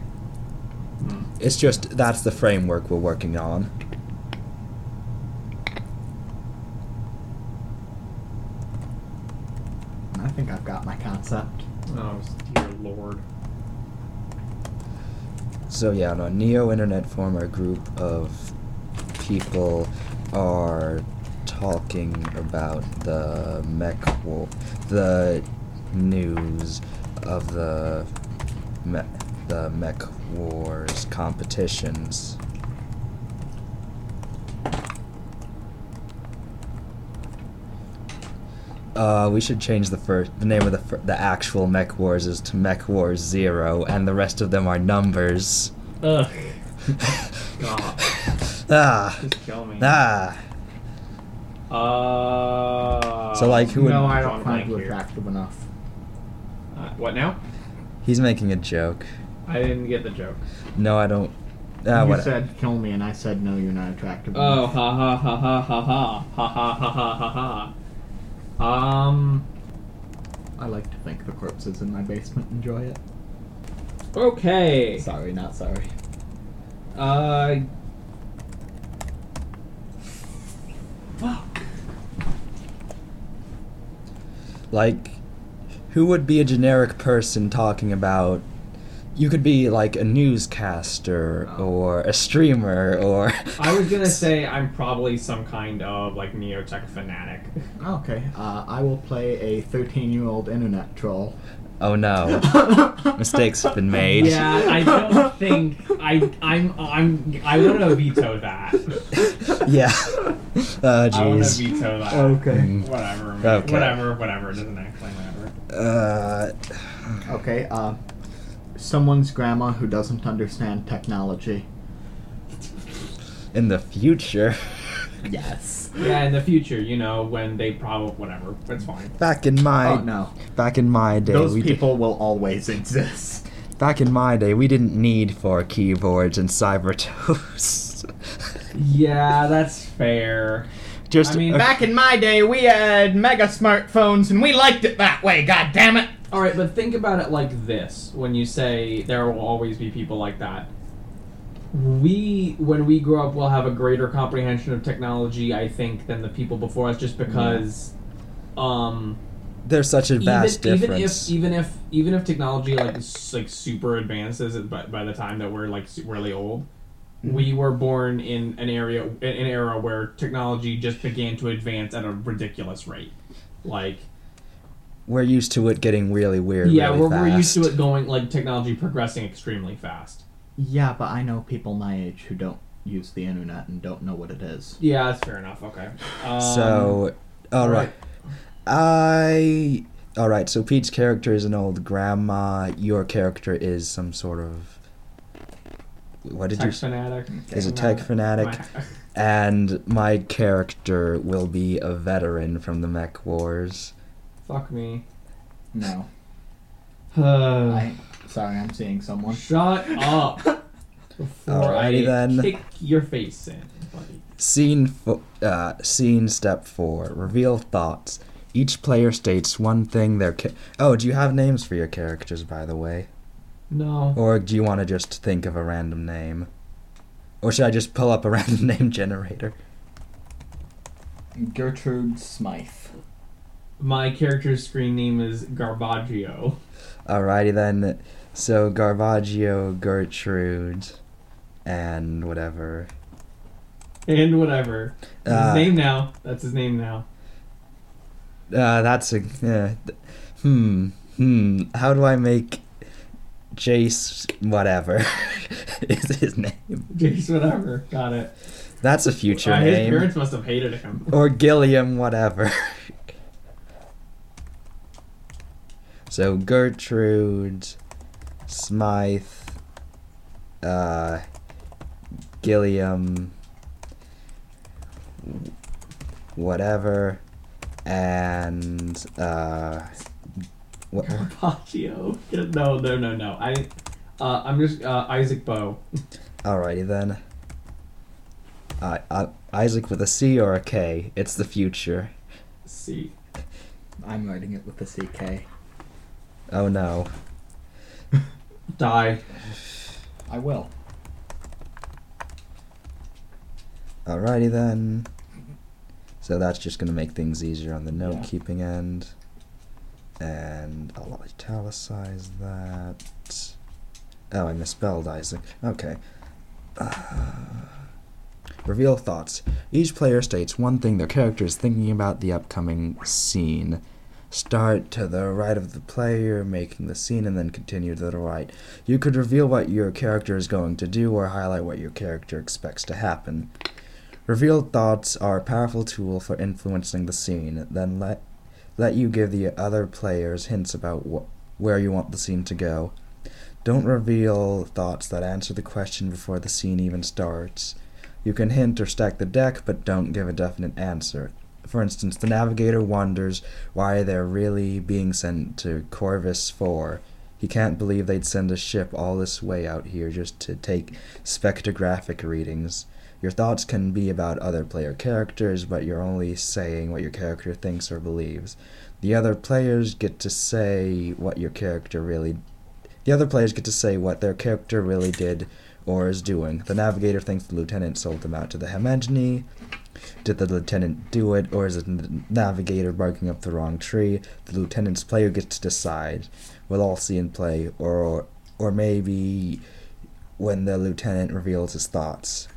Hmm. it's just that's the framework we're working on. I think I've got my concept. Oh dear lord. So yeah, no, Neo Internet Forum, a group of people are talking about the mech war, the news of the me- the mech wars competitions. Uh, we should change the first. The name of the fir- the actual Mech Wars is to Mech Wars Zero, and the rest of them are numbers. Ugh. God. Ah, Just kill me. ah. Uh. So, like, who would- no, I don't find Blank you here. attractive enough. Uh, what now? He's making a joke. I didn't get the joke. No, I don't. Ah, you what? said kill me, and I said no, you're not attractive Oh, enough. ha ha ha ha ha ha ha ha ha ha ha ha. Um. I like to think the corpses in my basement enjoy it. Okay. Sorry, not sorry. Uh. Fuck. Like, who would be a generic person talking about? You could be like a newscaster Oh. or a streamer or. I was gonna say I'm probably some kind of like neotech fanatic. Okay, uh, I will play a 13 year old internet troll. Oh no, mistakes have been made. Yeah, I don't think I I'm I'm I want to veto that. yeah. Uh, I want to jeez. veto that. Okay. Mm. Whatever. man. Okay. Whatever. Whatever. It doesn't explain whatever. Uh, Okay, uh, someone's grandma who doesn't understand technology. in the future, Yes. Yeah, in the future, you know, when they probably whatever, it's fine. back in my oh no, back in my day, those we di- people will always exist. back in my day, we didn't need four keyboards and cyber toast. Yeah, that's fair. Just I mean, a- Back in my day, we had mega smartphones, and we liked it that way. God damn it! All right, but think about it like this: when you say there will always be people like that, we, when we grow up, will have a greater comprehension of technology, I think, than the people before us, just because. Um, there's such a vast even, difference. Even if even if even if technology like like super advances by, by the time that we're like really old, we were born in an area in an era where technology just began to advance at a ridiculous rate. Like we're used to it getting really weird. yeah, really we're, we're used to it going like technology progressing extremely fast. Yeah, but I know people my age who don't use the internet and don't know what it is. Yeah, that's fair enough. Okay. Um, So, all all right. right. I. All right. So Pete's character is an old grandma. Your character is some sort of. What did tech you? fanatic. Is a tech fanatic, and my character will be a veteran from the Mech Wars. Fuck me. No. Uh, I. Sorry, I'm seeing someone. Shut up. Before Alrighty I then. kick your face in, buddy. Scene. Fo- uh, scene step four. Reveal thoughts. Each player states one thing their. Ca- oh, do you have names for your characters, by the way? No. Or do you want to just think of a random name? Or should I just pull up a random name generator? Gertrude Smythe. My character's screen name is Garbaggio. Alrighty then. So Garbaggio, Gertrude, and whatever. And whatever. That's Uh, his name now. That's his name now. Uh, that's a. Uh, th- hmm. Hmm. How do I make Jace whatever is his name? Jace, whatever. Got it. That's a future Uh, his name. parents must have hated him. Or Gilliam whatever. so Gertrude, Smythe, uh, Gilliam, whatever, and uh, what? Garbaggio. No, no, no, no. I, uh, I'm just uh, Isaac Bow. Alrighty then. Uh, uh, Isaac with a C or a K? It's the future. See. I'm writing it with a CK. Oh no. Die. I will. Alrighty then. So that's just gonna make things easier on the note Yeah. keeping end. And I'll italicize that. Oh, I misspelled Isaac. Okay. Uh, reveal thoughts. Each player states one thing their character is thinking about the upcoming scene. Start to the right of the player, making the scene, and then continue to the right. You could reveal what your character is going to do or highlight what your character expects to happen. Revealed thoughts are a powerful tool for influencing the scene. Then let let you give the other players hints about wh- where you want the scene to go. Don't reveal thoughts that answer the question before the scene even starts. You can hint or stack the deck, but don't give a definite answer. For instance, the navigator wonders why they're really being sent to Corvus 4. He can't believe they'd send a ship all this way out here just to take spectrographic readings. Your thoughts can be about other player characters, but you're only saying what your character thinks or believes. The other players get to say what your character really the other players get to say what their character really did or is doing. The navigator thinks the lieutenant sold them out to the Hegemony. Did the lieutenant do it, or is it the navigator barking up the wrong tree? The lieutenant's player gets to decide. We'll all see and play, or or maybe when the lieutenant reveals his thoughts.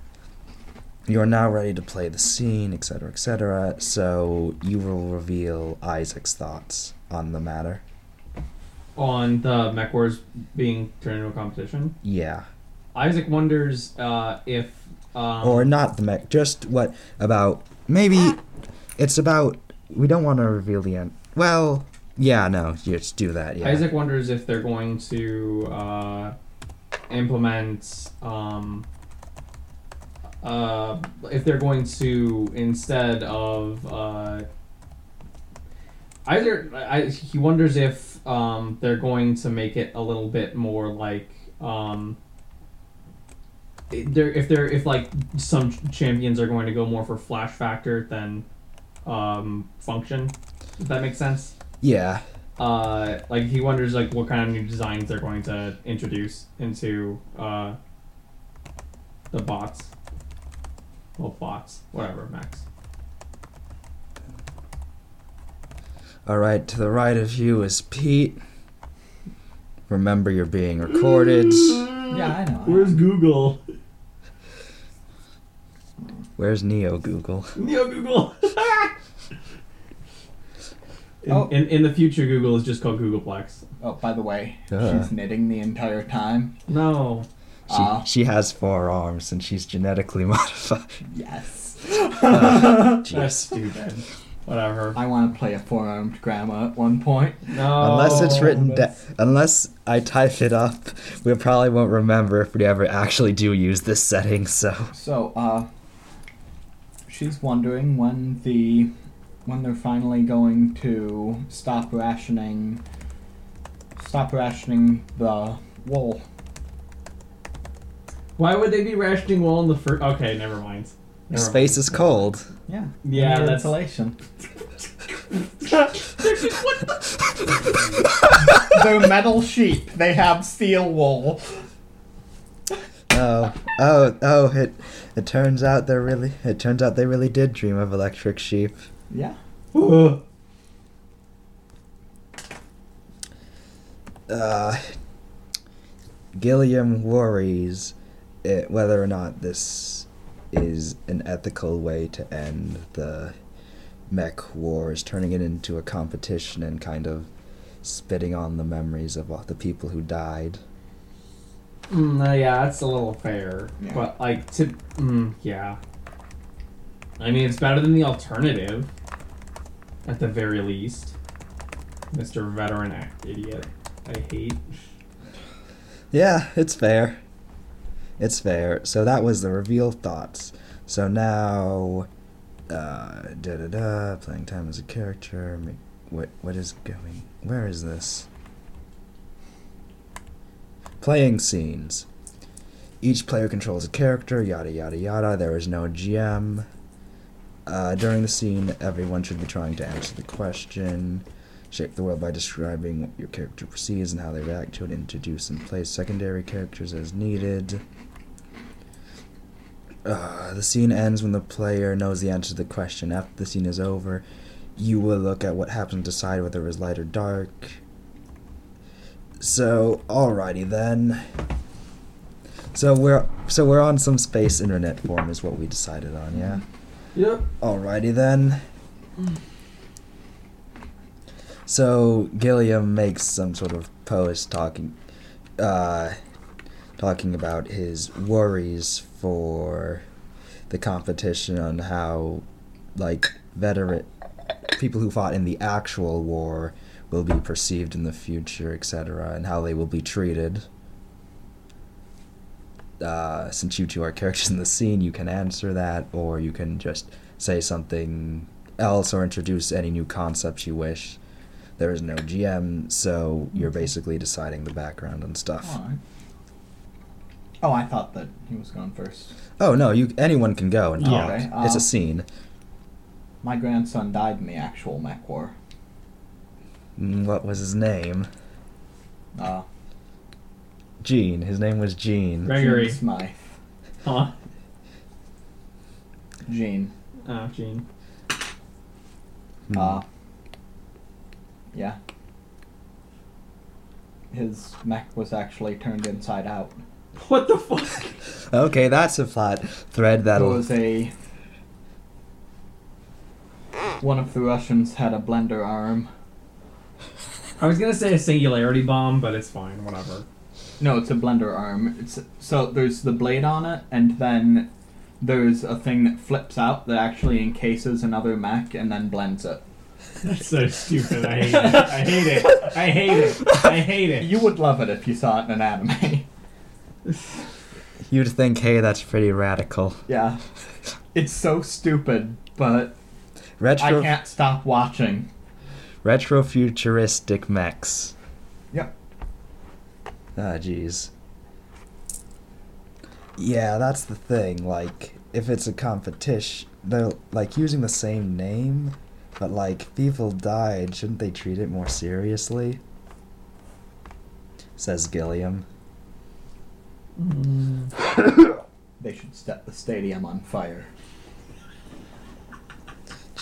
You are now ready to play the scene, etc., etc. So you will reveal Isaac's thoughts on the matter. On the Mech Wars being turned into a competition, Yeah. Isaac wonders uh, if. Um, or not the mech, just what about maybe it's about we don't want to reveal the end. Well, yeah, no, just do that. Yeah. Isaac wonders if they're going to uh, implement. Um, uh, if they're going to instead of uh, either I, he wonders if um, they're going to make it a little bit more like um, they're if they're if like some champions are going to go more for flash factor than um, function. If that makes sense. Yeah. Uh, like he wonders like what kind of new designs they're going to introduce into uh, the bots. Well, bots, whatever, Max. All right, to the right of you is Pete. Remember, you're being recorded. Yeah, I know. Where's Google? Where's Neo Google? Neo Google. in, Oh. in, in the future, Google is just called Googleplex. Oh, by the way, Uh. she's knitting the entire time. No. She, Ah. she has four arms and she's genetically modified. Yes. That's stupid. Whatever. I want to play a four-armed grandma at one point. No. Unless it's written down, that's- unless I type it up, we probably won't remember if we ever actually do use this setting. So So, uh, she's wondering when the when they're finally going to stop rationing stop rationing the wool. Why would they be rationing wool in the first? Okay, never mind. Never space is cold. Yeah. Yeah, Need that's- insulation. mind. they're metal sheep. They have steel wool. Oh, oh, oh! It it turns out they're really. It turns out they really did dream of electric sheep. Yeah. Uh, Gilliam worries it, whether or not this is an ethical way to end the mech wars, turning it into a competition and kind of spitting on the memories of all the people who died. Mm, uh, yeah, that's a little fair. Yeah. But like to mm, yeah. I mean, it's better than the alternative. At the very least, Mr. Veteran Act idiot. I hate. Yeah, it's fair. It's fair. So that was the reveal thoughts. So now, uh, da da da. Playing time as a character. What what is going? Where is this? Playing scenes. Each player controls a character. Yada yada yada. There is no GM. Uh, during the scene, everyone should be trying to answer the question. Shape the world by describing what your character perceives and how they react to it. Introduce and place secondary characters as needed. Uh, the scene ends when the player knows the answer to the question. After the scene is over, you will look at what happened and decide whether it was light or dark. So, alrighty then. So we're so we're on some space internet form is what we decided on, yeah. Yep. Alrighty then. So Gilliam makes some sort of post talking, uh, talking about his worries for the competition on how, like, veteran people who fought in the actual war will be perceived in the future, etc., and how they will be treated. Uh, since you two are characters in the scene, you can answer that, or you can just say something else or introduce any new concepts you wish. there is no GM, so you're basically deciding the background and stuff. Oh, I thought that he was going first. Oh no, you anyone can go and talk. okay. it's a Um, scene. My grandson died in the actual mech war. Mm, What was his name? Uh, Gene. His name was Gene. Gregory. Gene Smythe. Huh? Gene. Oh, Gene. Hmm. Uh, yeah. His mech was actually turned inside out. What the fuck? okay, that's a plot thread that'll. was a. One of the Russians had a blender arm. I was gonna say a singularity bomb, but it's fine. Whatever. No, it's a blender arm. It's so there's the blade on it, and then there's a thing that flips out that actually encases another mech and then blends it. That's so stupid. I hate it. I hate it. I hate it. I hate it. You would love it if you saw it in an anime. You'd think, hey, that's pretty radical. yeah, it's so stupid, but Retro, I can't stop watching. Retro futuristic mechs. Yep. Ah, jeez. Yeah, that's the thing. Like, if it's a competition, they're like using the same name, but like people died. Shouldn't they treat it more seriously? Says Gilliam. Mm. They should set the stadium on fire.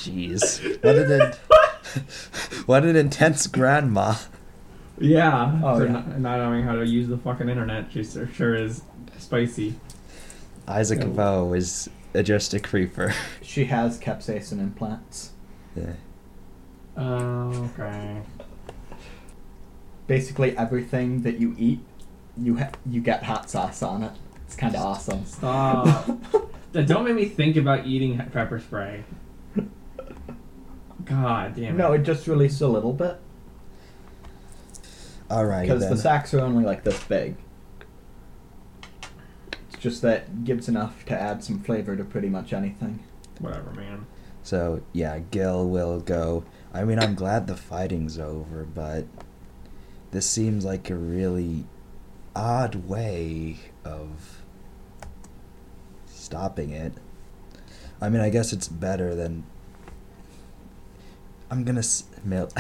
Jeez, what an in- what an intense grandma. Yeah. Oh, for yeah. Not, not knowing how to use the fucking internet, she sure, sure is spicy. Isaac Yeah. Vo is just a creeper. She has capsaicin implants. yeah. Oh, okay. Basically, everything that you eat, you ha- you get hot sauce on it. It's kind of awesome. Stop. Don't make me think about eating pepper spray. God damn it. no, it just released a little bit All right because the sacks are only like this big. It's just that it gives enough to add some flavor to pretty much anything. Whatever, man. So yeah, Gil will go. I mean, I'm glad the fighting's over, but this seems like a really odd way of stopping it. I mean, I guess it's better than. I'm gonna. s- Mil-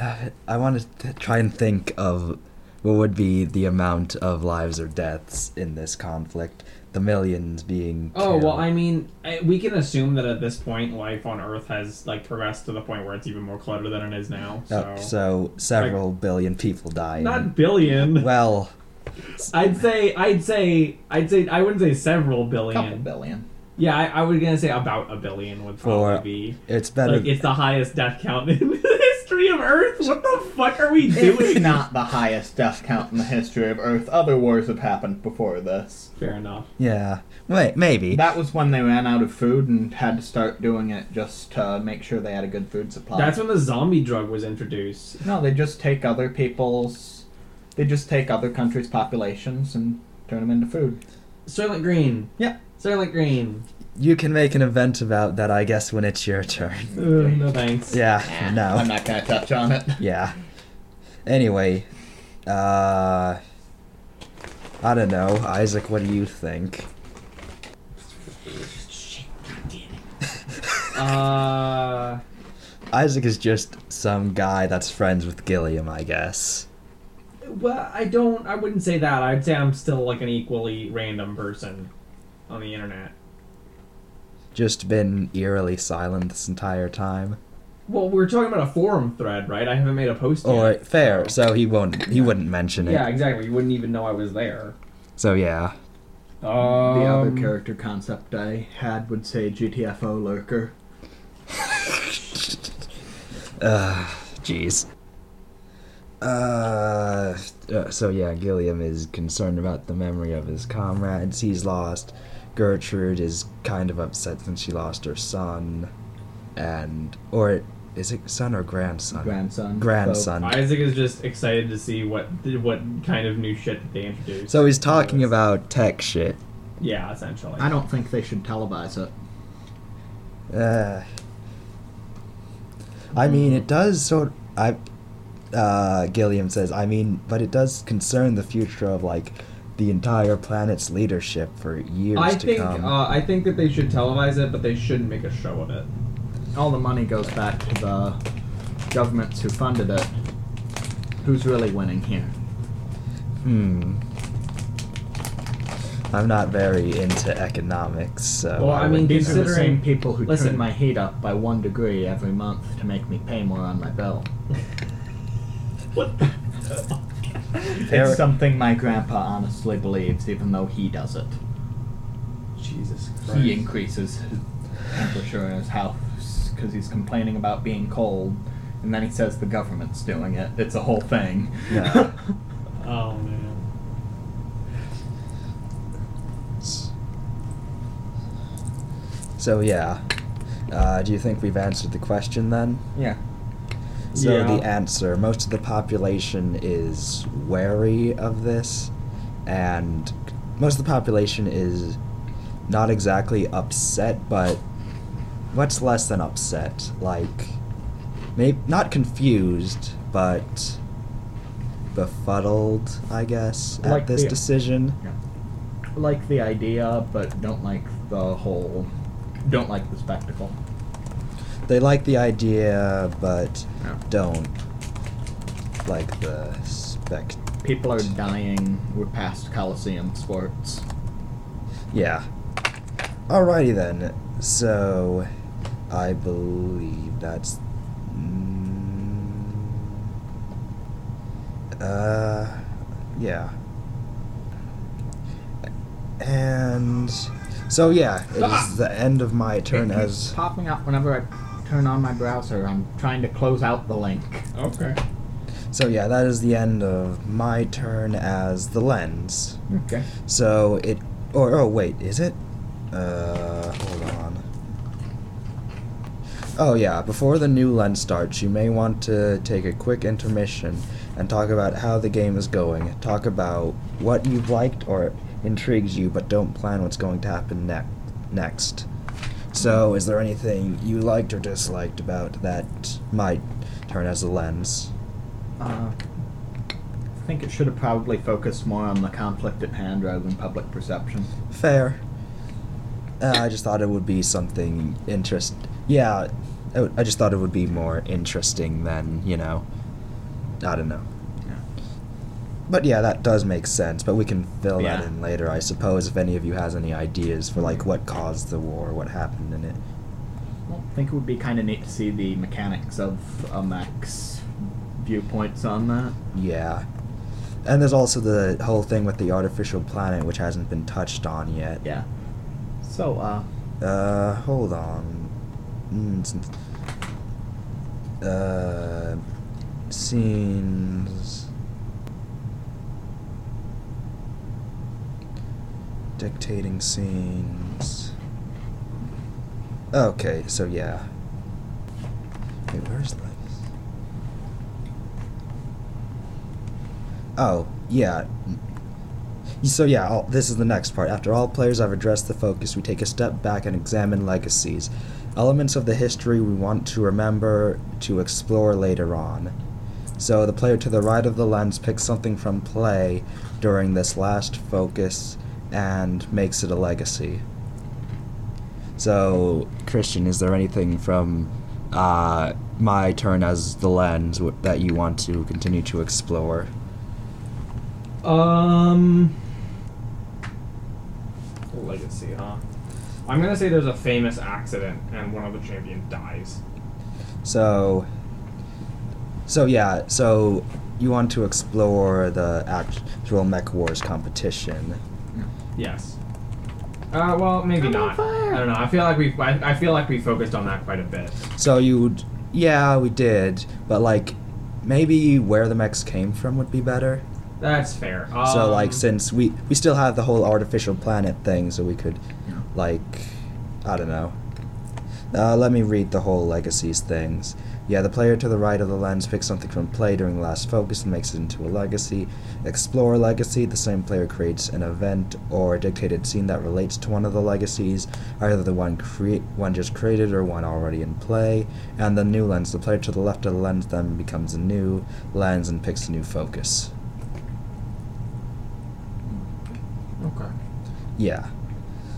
uh, I want to try and think of what would be the amount of lives or deaths in this conflict. The millions being. Oh well. I mean, I, we can assume that at this point, life on Earth has like progressed to the point where it's even more cluttered than it is now. So, Uh, so several billion people dying. not billion. well, I'd say, I'd say, I'd say, I wouldn't say several billion. Couple billion. Yeah, I, I was gonna say about a billion would probably For- be. it's better. Like, it's the highest death count in the history of Earth. What the fuck are we doing? It's doing? not the highest death count in the history of Earth. Other wars have happened before this. Fair enough. yeah, wait, maybe. That was when they ran out of food and had to start doing it just to make sure they had a good food supply. That's when the zombie drug was introduced. No, they just take other people's. They just take other countries' populations and turn them into food. Soylent Green. Yeah. Soylent Green. you can make an event about that, I guess, when it's your turn. Uh, no thanks. yeah, no. I'm not gonna touch on it. Yeah. Anyway, uh, I don't know, Isaac. What do you think? Uh, Isaac is just some guy that's friends with Gilliam, I guess. well, I don't. I wouldn't say that. I'd say I'm still like an equally random person on the internet. Just been eerily silent this entire time. Well, we're talking about a forum thread, right? I haven't made a post Or yet. fair, so he won't. He wouldn't mention it. Yeah, exactly. You wouldn't even know I was there. So yeah. Um, the other character concept I had would say GTFO lurker. Uh, jeez. Uh, uh, so yeah, Gilliam is concerned about the memory of his comrades he's lost. Gertrude is kind of upset since she lost her son, and or is it son or grandson? Grandson. Grandson. Isaac is just excited to see what what kind of new shit that they introduce. So he's talking about tech shit. yeah, essentially. I don't think they should televise it. Uh, I mean, it does sort. I uh, Gilliam says, I mean, but it does concern the future of like the entire planet's leadership for years I to think come. uh, I think that they should televise it, but they shouldn't make a show of it. All the money goes back to the governments who funded it. Who's really winning here? hmm. I'm not very into economics, so. Well, I mean, These are the considering- same people who listen. turn my heat up by one degree every month to make me pay more on my bill. What? the- Fair- It's something my grandpa honestly believes, even though he does it. Jesus Christ. He increases his temperature in his house because he's complaining about being cold, and then he says the government's doing it. It's a whole thing. Yeah. Oh man. So yeah, uh, do you think we've answered the question then? yeah. So Yeah. the answer: most of the population is wary of this, and most of the population is not exactly upset, but what's less than upset? Like, maybe not confused, but befuddled, I guess, at Like this the- decision. Like the idea, but don't like the whole. Don't like the spectacle. They like the idea, but Yeah. don't like the spect. People are dying. We're past Coliseum sports. Yeah. Alrighty then. So, I believe that's. Mm, uh, yeah. And so yeah, it is the end of my turn It as. popping up whenever I turn on my browser. I'm trying to close out the link. Okay. So yeah, that is the end of my turn as the lens. Okay. So it, or oh wait, is it? Uh, hold on. Oh yeah, before the new lens starts, you may want to take a quick intermission and talk about how the game is going. Talk about what you've liked or intrigues you, but don't plan what's going to happen ne- next. So, is there anything you liked or disliked about that might turn as a lens? Uh, I think it should have probably focused more on the conflict at hand rather than public perception. Fair. Uh, I just thought it would be something interest. Yeah, I I just thought it would be more interesting than you know. I don't know. Yeah. But yeah, that does make sense. But we can fill that in later, I suppose, if any of you has any ideas for like what caused the war, what happened in it. Well, I think it would be kind of neat to see the mechanics of a mech's viewpoints on that. Yeah. And there's also the whole thing with the artificial planet, which hasn't been touched on yet. Yeah. So, uh, Uh, hold on. Mm, uh, scenes. Dictating scenes. Okay, so yeah. Wait, where's this? Oh, yeah. So yeah, this is the next part. After all players have addressed the focus, we take a step back and examine legacies, elements of the history we want to remember to explore later on. So the player to the right of the lens picks something from play during this last focus and makes it a legacy. So, Christian, is there anything from uh, my turn as the lens w- that you want to continue to explore? Um, Legacy, huh? I'm gonna say there's a famous accident and one of the champion dies. So, so yeah, so you want to explore the actual Mech Wars competition. Yes. Uh, well, maybe I'm on not. fire. I don't know. I feel like we I, I feel like we focused on that quite a bit. So you would, yeah, we did, but like, maybe where the mechs came from would be better. That's fair. so like, Um, since we we still have the whole artificial planet thing, so we could, like, I don't know. Uh, let me read the whole legacies things. Yeah, the player to the right of the lens picks something from play during the last focus and makes it into a legacy. Explore legacy, the same player creates an event or a dictated scene that relates to one of the legacies, either the one create one just created or one already in play. And the new lens, the player to the left of the lens then becomes a new lens and picks a new focus. Okay. Yeah.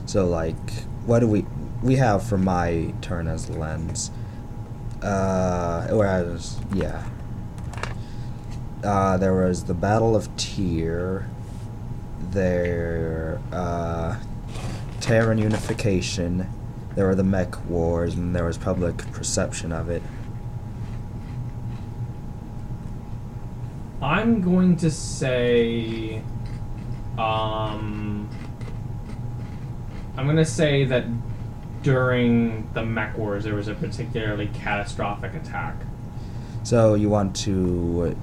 So like, what do we we have for my turn as lens? Uh, whereas yeah. Uh, there was the Battle of Tyr. There, uh, Terran Unification. There were the Mech Wars, and there was public perception of it. I'm going to say, um, I'm going to say that during the Mech Wars there was a particularly catastrophic attack. So you want to,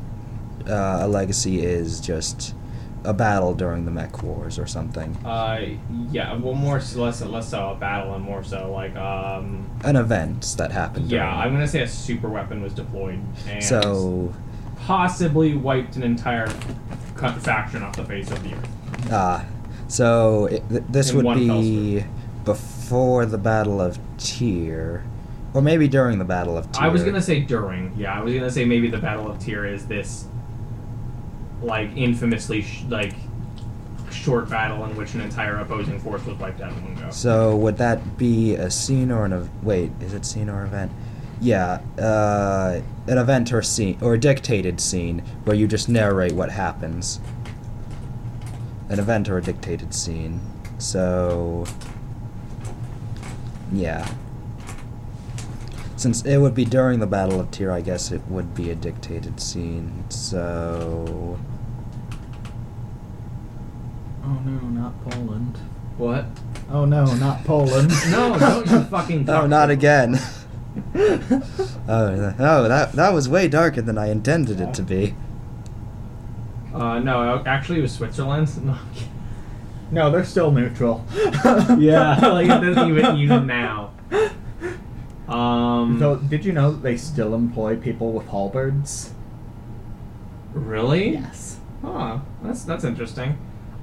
uh, a legacy is just a battle during the Mech Wars or something. Uh, yeah, well, more so, less less so a battle and more so like um, An event that happened. yeah, I'm gonna say a super weapon was deployed and So, possibly wiped an entire faction off the face of the earth. ah, so it, th- this In would be before the Battle of Tyr, or maybe during the Battle of Tyr. I was gonna say during. Yeah, I was gonna say maybe the Battle of Tyr is this, like infamously sh- like short battle in which an entire opposing force was wiped out in one go. So would that be a scene or an ev- wait? Is it scene or event? Yeah, uh, an event or scene or a dictated scene where you just narrate what happens. An event or a dictated scene. So, yeah. Since it would be during the Battle of Tyr, I guess it would be a dictated scene. So, Oh no, not Poland. What? Oh no, not Poland. No, don't you fucking. oh, not to- again. oh, th- oh, that that was way darker than I intended it to be. Uh, no, actually, it was Switzerland. No. No, they're still neutral. yeah, like it doesn't even even now. Um, So, did you know that they still employ people with halberds? really? Yes. Huh. That's that's interesting.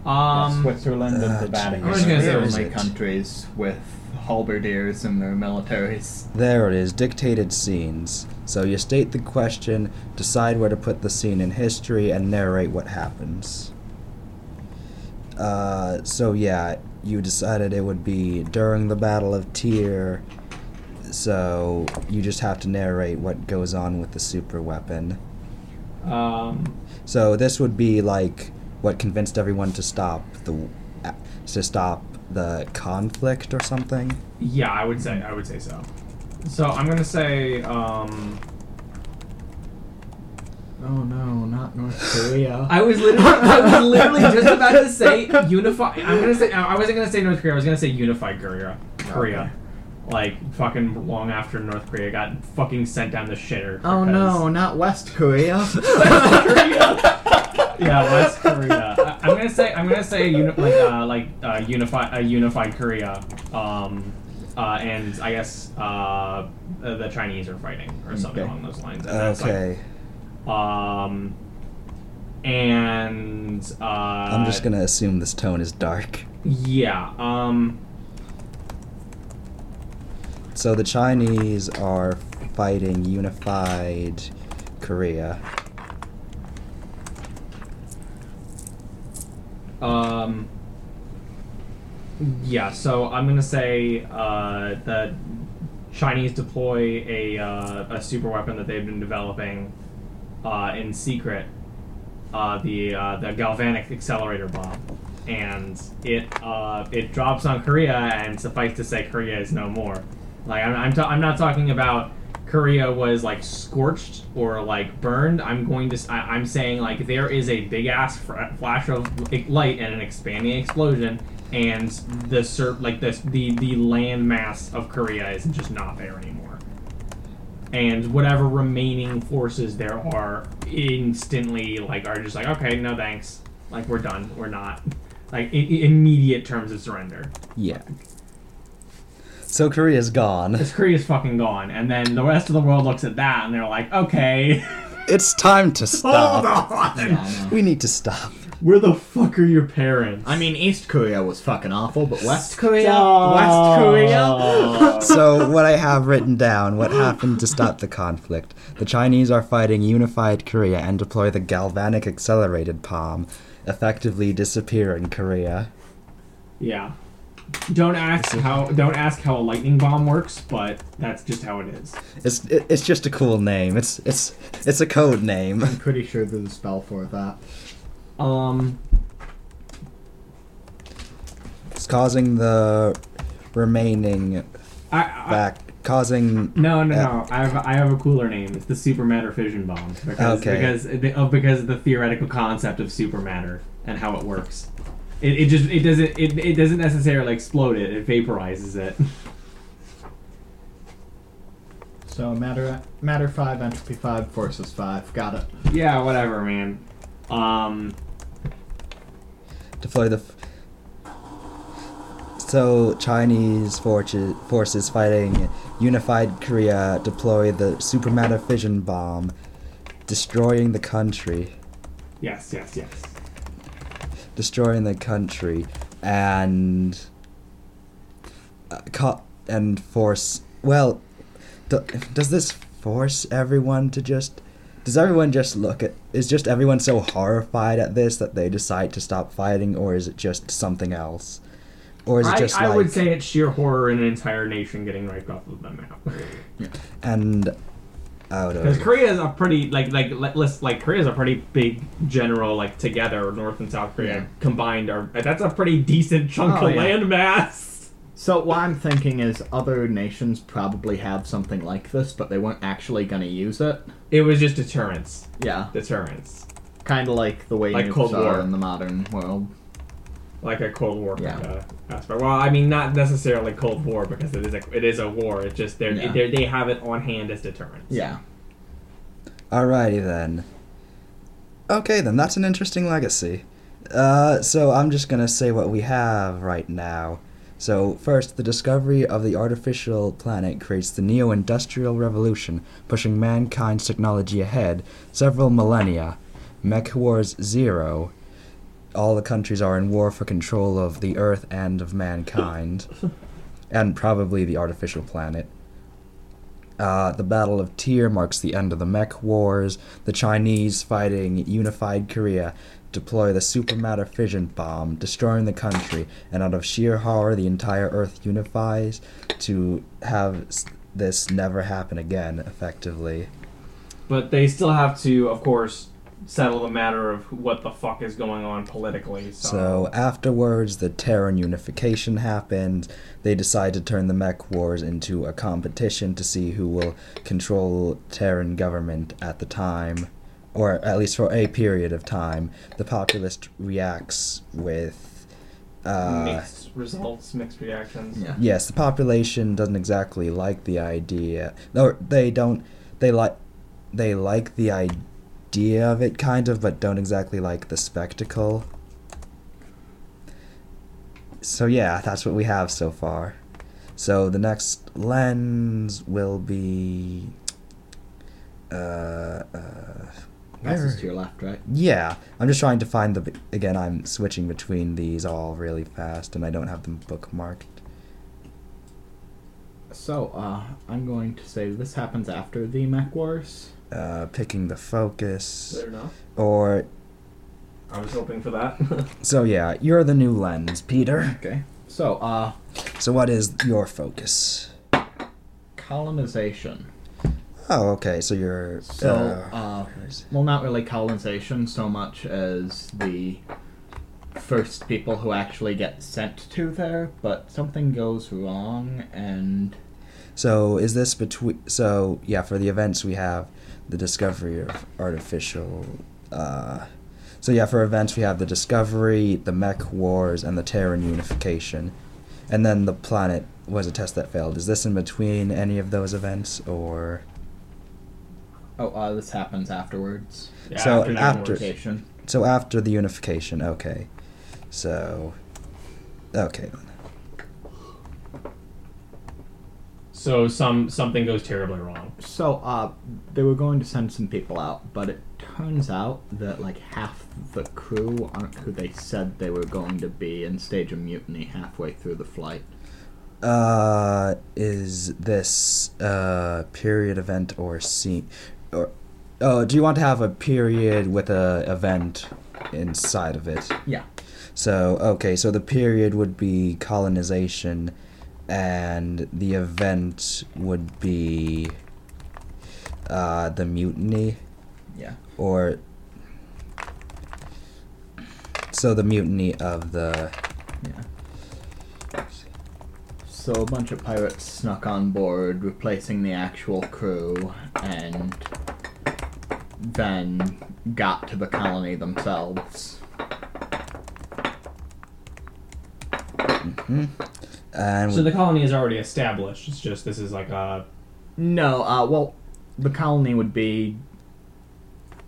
Um, Switzerland and uh, the Vatican I was gonna are say, the only it- countries with halberdiers in their militaries. There it is, dictated scenes. So you state the question, decide where to put the scene in history, and narrate what happens. Uh, so yeah, you decided it would be during the Battle of Tyr. So you just have to narrate what goes on with the super weapon. um, So this would be like what convinced everyone to stop the to stop the conflict or something. Yeah, I would say I would say so. So I'm gonna say um, Oh no, not North Korea. I was literally I was literally just about to say unify. I'm gonna say I wasn't gonna say North Korea. I was gonna say unified Korea. Korea. Okay. Like fucking long after North Korea got fucking sent down the shitter. oh no, not West Korea. West Korea. yeah, West Korea. I, I'm gonna say I'm gonna say uni- like uh, like uh, unify a unified Korea. Um, uh, and I guess uh, the Chinese are fighting or something Okay. along those lines. And Okay, Um, and uh, I'm just gonna assume this tone is dark. Yeah. Um. So the Chinese are fighting unified Korea. Um. Yeah. So I'm gonna say uh, the Chinese deploy a uh, a super weapon that they've been developing uh, in secret. Uh, the uh, the galvanic accelerator bomb, and it uh, it drops on Korea, and suffice to say, Korea is no more. Like I'm I'm, ta- I'm not talking about Korea was like scorched or like burned. I'm going to I, am saying like there is a big ass flash of light and an expanding explosion, and the sur- like this the the land mass of Korea is just not there anymore and whatever remaining forces there are instantly like are just like okay no thanks like we're done we're not like immediate terms of surrender Yeah. So Korea's gone. Because Korea's fucking gone, and then the rest of the world looks at that and they're like, okay, It's time to stop. hold on. Yeah, I know. We need to stop. Where the fuck are your parents? I mean, East Korea was fucking awful, but West Korea, Stop. West Korea. So what I have written down, what happened to stop the conflict? The Chinese are fighting unified Korea and deploy the galvanic accelerated bomb, effectively disappearing Korea. yeah. Don't ask how. Don't ask how a lightning bomb works, but that's just how it is. It's it, it's just a cool name. It's it's it's a code name. I'm pretty sure there's a spell for that. Um. It's causing the remaining I, I, back causing No, no, no. I have I have a cooler name. It's the supermatter fission bomb because Okay. because of because of the theoretical concept of supermatter and how it works. It, it just it doesn't it, it doesn't necessarily explode it. It vaporizes it. So matter matter five, entropy five, forces five. Got it. yeah, whatever, man. Um. Deploy the. F- so Chinese forces forces fighting unified Korea deploy the supermatter fission bomb, destroying the country, Yes, yes, yes. destroying the country, and uh, co- and force. Well, do, does this force everyone to just? Does everyone just look at? Is just everyone so horrified at this that they decide to stop fighting, or is it just something else? Or is it I, just I like would say it's sheer horror in an entire nation getting wiped off of the map. and out Because Korea is a pretty like like let- let's like Korea is a pretty big general like together North and South Korea Yeah. combined are that's a pretty decent chunk Oh, of yeah. land mass. So what I'm thinking is other nations probably have something like this, but they weren't actually gonna use it. It was just deterrence, Yeah, deterrence, kind of like the way Like nukes Cold are War. in the modern world. like a Cold War Yeah. kind of aspect. Well, I mean not necessarily Cold War because it is a it is a war. It's just they're, Yeah. they're they have it on hand as deterrence. Yeah. Alrighty then. Okay then, that's an interesting legacy. Uh, so I'm just gonna say what we have right now. So first, the discovery of the artificial planet creates the neo-industrial revolution, pushing mankind's technology ahead several millennia. Mech Wars Zero. All the countries are in war for control of the Earth and of mankind, and probably the artificial planet. Uh, the Battle of Tyr marks the end of the Mech Wars. The Chinese fighting unified Korea deploy the supermatter fission bomb, destroying the country, and out of sheer horror, the entire Earth unifies to have this never happen again, effectively. But they still have to, of course, settle the matter of what the fuck is going on politically. So, So afterwards, the Terran unification happened. They decide to turn the Mech Wars into a competition to see who will control Terran government at the time, or at least for a period of time. The populace reacts with. Uh, mixed results, mixed reactions. Yeah. yes, the population doesn't exactly like the idea. Or they don't. They like. They like the idea of it, kind of, but don't exactly like the spectacle. So yeah, that's what we have so far. So the next lens will be. Uh, uh, Passes where- to your left, right? yeah, I'm just trying to find the. Again, I'm switching between these all really fast, and I don't have them bookmarked. So, uh, I'm going to say this happens after the Mech Wars. Uh, picking the focus, Fair enough. or I was hoping for that. so yeah, you're the new lens, Peter. Okay. So, uh, So what is your focus? colonization. Oh, okay. So you're. So, uh, uh, well, not really colonization so much as the first people who actually get sent to there, but something goes wrong and So is this between? So yeah, for the events we have the discovery of artificial. Uh, so yeah, for events we have the discovery, the Mech Wars, and the Terran unification, and then the planet was a test that failed. Is this in between any of those events, or oh, uh, this happens afterwards. Yeah, So the after- Unification. so after the unification? Okay, so okay. So some something goes terribly wrong. So, uh, they were going to send some people out, but it turns out that like half the crew aren't who they said they were going to be and stage a mutiny halfway through the flight. Uh, is this uh period event or scene, or oh, do you want to have a period with a event inside of it? Yeah. So okay, so the period would be colonization, and the event would be uh the mutiny, Yeah. or so the mutiny of the Yeah. So a bunch of pirates snuck on board, replacing the actual crew, and then got to the colony themselves. and So the colony is already established. It's just this is like a No, uh, well, the colony would be.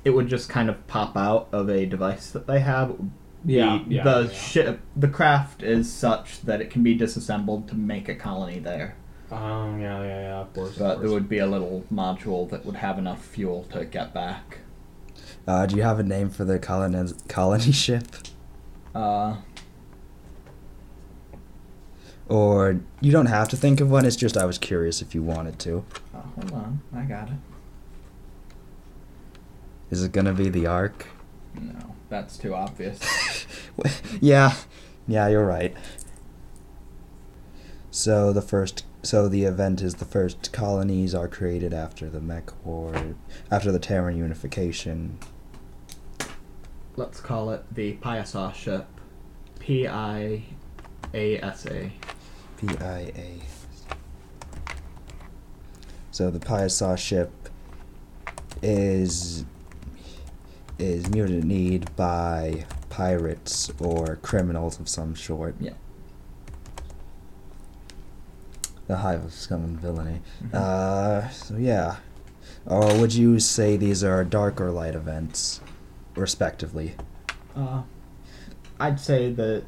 It would just kind of pop out of a device that they have. Yeah, the, yeah, The yeah. ship, the craft is such that it can be disassembled to make a colony there. Um yeah yeah yeah of course. of But there would be a little module that would have enough fuel to get back. uh, do you have a name for the colony colony ship? Uh, Or you don't have to think of one. It's just I was curious if you wanted to. oh, hold on, I got it. Is it gonna be the Ark? No, that's too obvious. yeah, yeah, you're right. So the first, so the event is the first colonies are created after the Mech War, after the Terran unification. Let's call it the Piasa ship. P I A S A. PIA. So the Piasa ship is is mutinied by pirates or criminals of some sort. Yeah. The hive of scum and villainy. Mhm. Uh, so yeah. Or would you say these are dark or light events, respectively? Uh, I'd say that.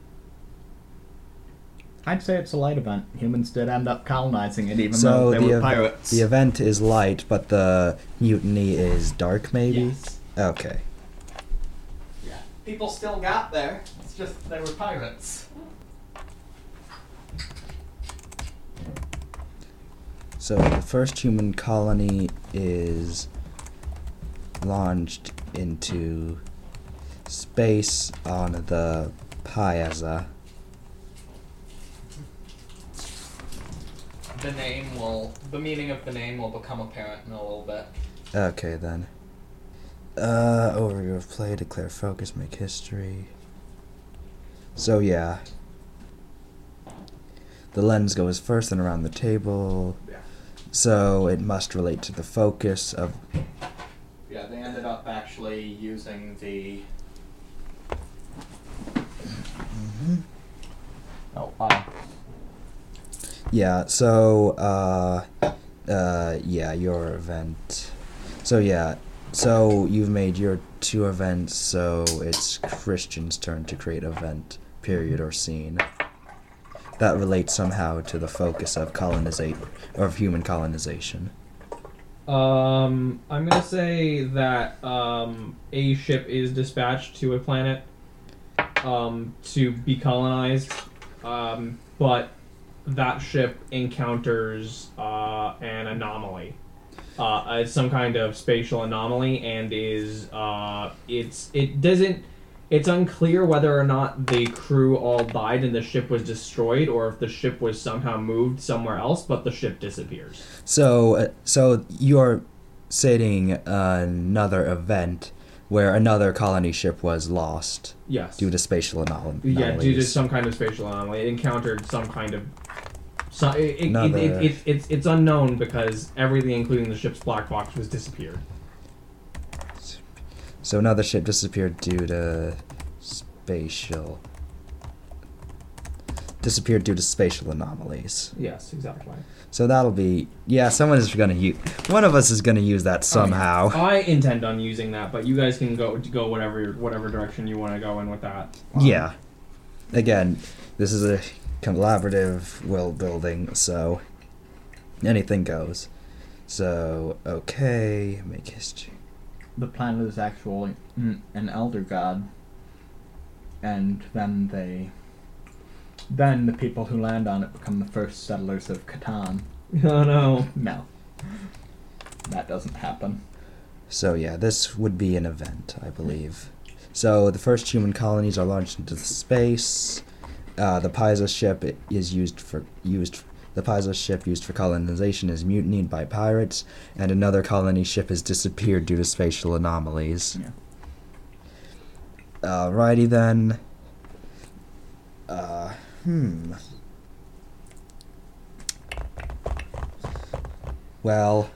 I'd say it's a light event. Humans did end up colonizing it, even so though they the were ev- pirates. the event is light, but the mutiny is dark, maybe. Yes. Okay. Yeah. People still got there. It's just they were pirates. So the first human colony is launched into space on the Piasa. The name will. The meaning of the name will become apparent in a little bit. Okay then. Uh, overview of play, declare focus, make history. So yeah. The lens goes first and around the table. So it must relate to the focus of Yeah, they ended up actually using the. Oh, uh, Yeah, so uh uh yeah, your event. So yeah, so you've made your two events, so it's Christian's turn to create event, period or scene. That relates somehow to the focus of colonizate or of human colonization. Um, I'm gonna say that um, a ship is dispatched to a planet um, to be colonized, um, but that ship encounters uh, an anomaly. Uh, it's some kind of spatial anomaly, and is uh, it's it doesn't. It's unclear whether or not the crew all died and the ship was destroyed, or if the ship was somehow moved somewhere else, but the ship disappears. So uh, so you're stating another event where another colony ship was lost Yes. due to spatial anom- anomalies. Yeah, due to some kind of spatial anomaly, it encountered some kind of. So it, it, it, Another- it, it, it's it's unknown because everything, including the ship's black box, was disappeared. So another ship disappeared due to spatial disappeared due to spatial anomalies. Yes, exactly. So that'll be yeah. Someone is gonna use. One of us is gonna use that somehow. I intend on using that, but you guys can go go whatever whatever direction you want to go in with that. Um, Yeah. Again, this is a collaborative world building, so anything goes. So okay, make history. The planet is actually mm, an elder god, and then they, then the people who land on it become the first settlers of Catan. Oh no. No, that doesn't happen. So yeah, this would be an event, I believe. So the first human colonies are launched into space. Uh, the Piasa ship is used for used. The Piasa ship used for colonization is mutinied by pirates, and another colony ship has disappeared due to spatial anomalies. Yeah. Alrighty then. Uh, hmm. Well,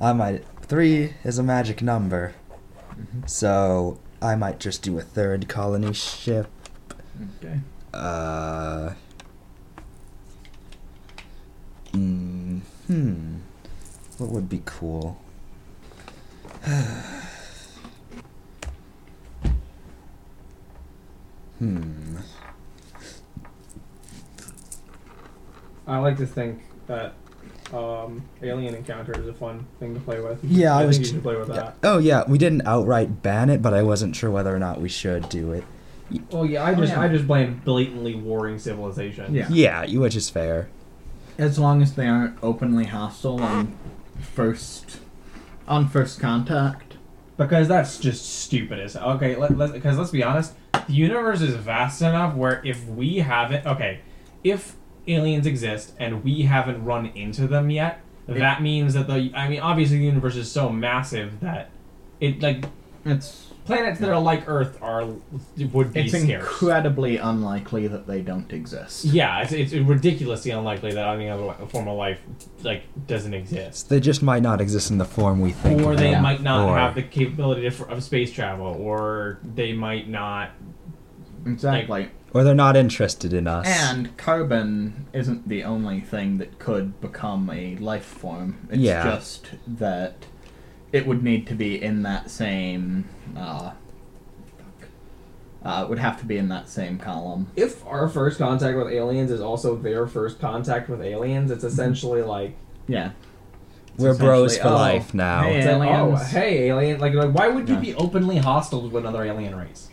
I might. Three is a magic number, so I might just do a third colony ship. Okay. Uh. Mm, hmm. What would be cool? hmm. I like to think that um, alien encounter is a fun thing to play with. Yeah, I I was think you should play with Yeah. that. Oh yeah, we didn't outright ban it, but I wasn't sure whether or not we should do it. Well, yeah, I Oh, just yeah. I just blame blatantly warring civilization. Yeah. Yeah, you- which is fair. As long as they aren't openly hostile on first, on first contact. Because that's just stupid as okay. Let, let, because let's be honest, the universe is vast enough where if we haven't okay, if aliens exist and we haven't run into them yet, that means that the I mean obviously the universe is so massive that it like It's planets that are like Earth are would be it's scarce. incredibly unlikely that they don't exist. yeah, it's, it's ridiculously unlikely that any other form of life like doesn't exist. They just might not exist in the form we think. or they Yeah. might not Or- have the capability of, of space travel, or they might not. Exactly. or they're not interested in us. and carbon isn't the only thing that could become a life form. It's Yeah. just that it would need to be in that same. Uh, uh, it would have to be in that same column. If our first contact with aliens is also their first contact with aliens, it's essentially like, Yeah. We're bros for oh, life now. hey, it's like, oh, hey, alien! Like, like, why would you Yeah. be openly hostile to another alien race?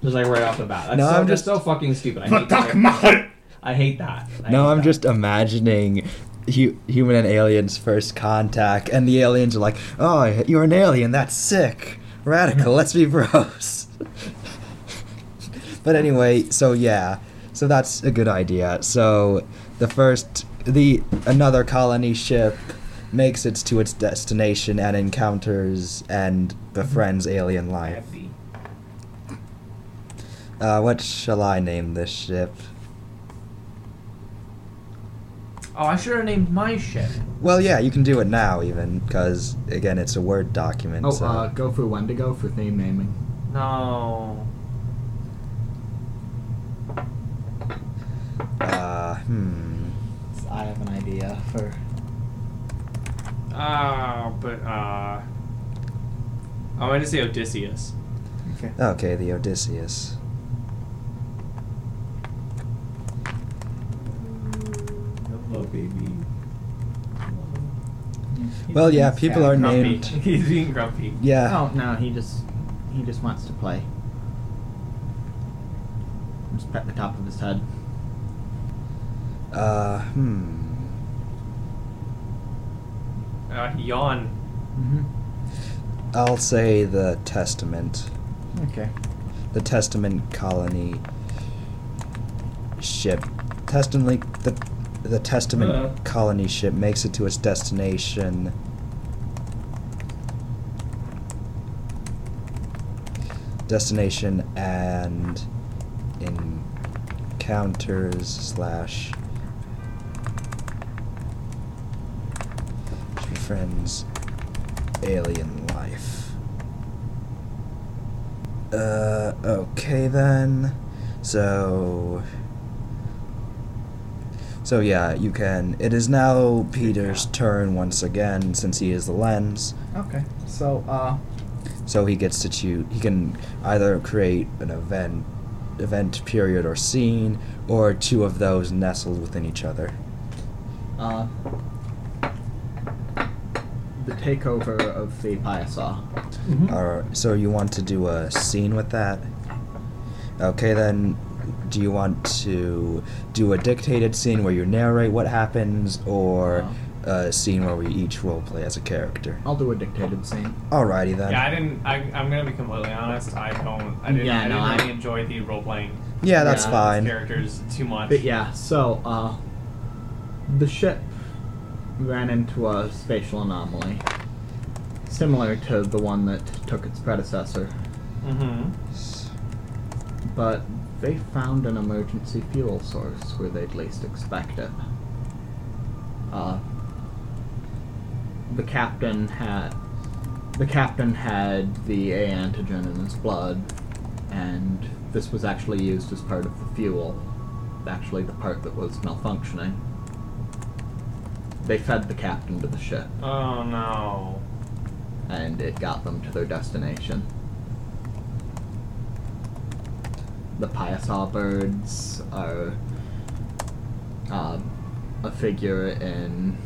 Just like right off the bat. That's No, so, I'm that's just- so fucking stupid. I hate that. I hate that. I no, hate I'm that. just imagining hu- human and aliens first contact, and the aliens are like, "Oh, you're an alien. That's sick, radical. Let's be bros." but anyway, so yeah, so that's a good idea. So the first, the another colony ship makes it to its destination and encounters and befriends alien life. Uh, what shall I name this ship? Oh, I should have named my ship. Well, yeah, you can do it now, even because again, it's a Word document. Oh, so. uh, go for Wendigo for theme naming. No. Uh, hmm. I have an idea for. Ah, but uh, I wanted to say Odysseus. Okay. Okay, the Odysseus. Hello, baby. Well, yeah, people are Grumpy. named. He's being grumpy. Yeah. Oh no, he just he just wants to play. Just pet the top of his head. Uh, hmm. Uh, yawn. Mm-hmm. I'll say the Testament. Okay. The Testament colony ship. Testament. The the Testament Uh. colony ship makes it to its destination. Destination and encounters slash friends alien life. Uh, okay then. So. So yeah, you can. It is now Peter's turn once again since he is the lens. Okay. So uh, So he gets to choose. He can either create an event, event period or scene, or two of those nestled within each other. uh, the takeover of the Piasa. Or so you want to do a scene with that? Okay, then. Do you want to do a dictated scene where you narrate what happens, or a scene where we each role play as a character? I'll do a dictated scene. Alrighty then. Yeah, I didn't. I, I'm gonna be completely honest. I don't. I didn't. Yeah, I no, didn't I- really enjoy the role playing Yeah, that's Yeah, fine. characters too much. But yeah, so uh, the ship ran into a spatial anomaly, similar to the one that took its predecessor, Mm-hmm. but they found an emergency fuel source where they'd least expect it. Uh, the captain had the captain had the A antigen in his blood, and this was actually used as part of the fuel. Actually, the part that was malfunctioning. They fed the captain to the ship, Oh no. and it got them to their destination. The Piasa birds are um, a figure in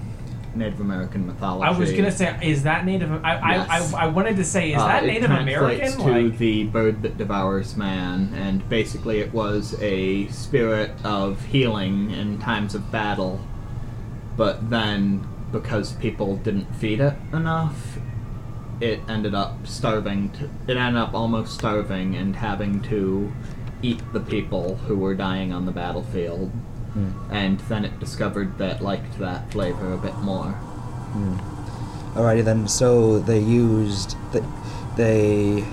Native American mythology. I was gonna say, is that Native? I Yes. I, I, I wanted to say, is Uh, that it Native translates American? to Like, the bird that devours man, and basically it was a spirit of healing in times of battle. But then, because people didn't feed it enough, it ended up starving. To, it ended up almost starving and having to eat the people who were dying on the battlefield. Hmm. And then it discovered that liked that flavor a bit more. Hmm. Alrighty then. So they used the, they.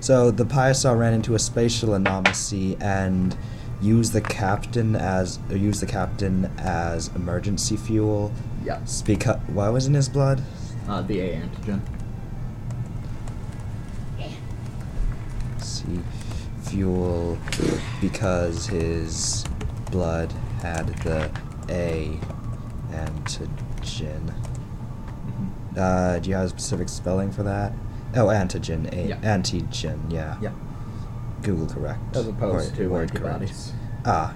So the Piasa ran into a spatial anomaly and used the captain as or used the captain as emergency fuel. Yes. Because why was in his blood? Uh, the A antigen. see fuel because his blood had the A antigen. Mhm. Uh, do you have a specific spelling for that? Oh, antigen. A- Yeah. Antigen. Yeah. Yeah. Google correct. As opposed Or to word antibodies. Ah,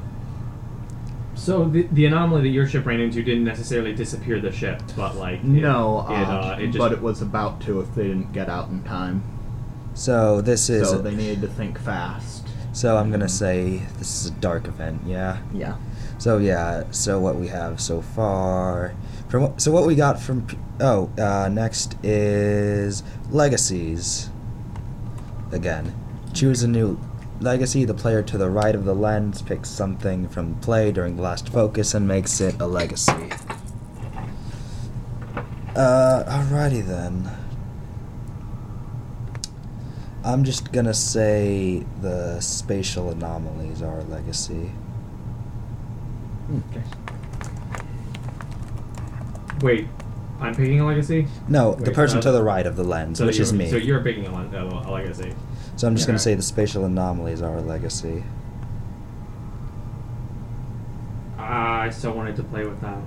So the, the anomaly that your ship ran into didn't necessarily disappear the ship, but like it- No, it, uh, uh, it just but it was about to if they didn't get out in time. So this is. so they needed to think fast. so I'm gonna say this is a dark event. Yeah. Yeah. So yeah, so what we have so far, from so what we got from oh uh, next is legacies. Again, choose a new legacy. The player to the right of the lens picks something from play during the last focus and makes it a legacy. Uh, alrighty then. I'm just gonna say the spatial anomalies are a legacy. Okay. wait. I'm picking a legacy. No, the person uh, to the right of the lens, which is me. So you're picking a, le- a, a legacy. So I'm just gonna say the spatial anomalies are a legacy. I still wanted to play with that.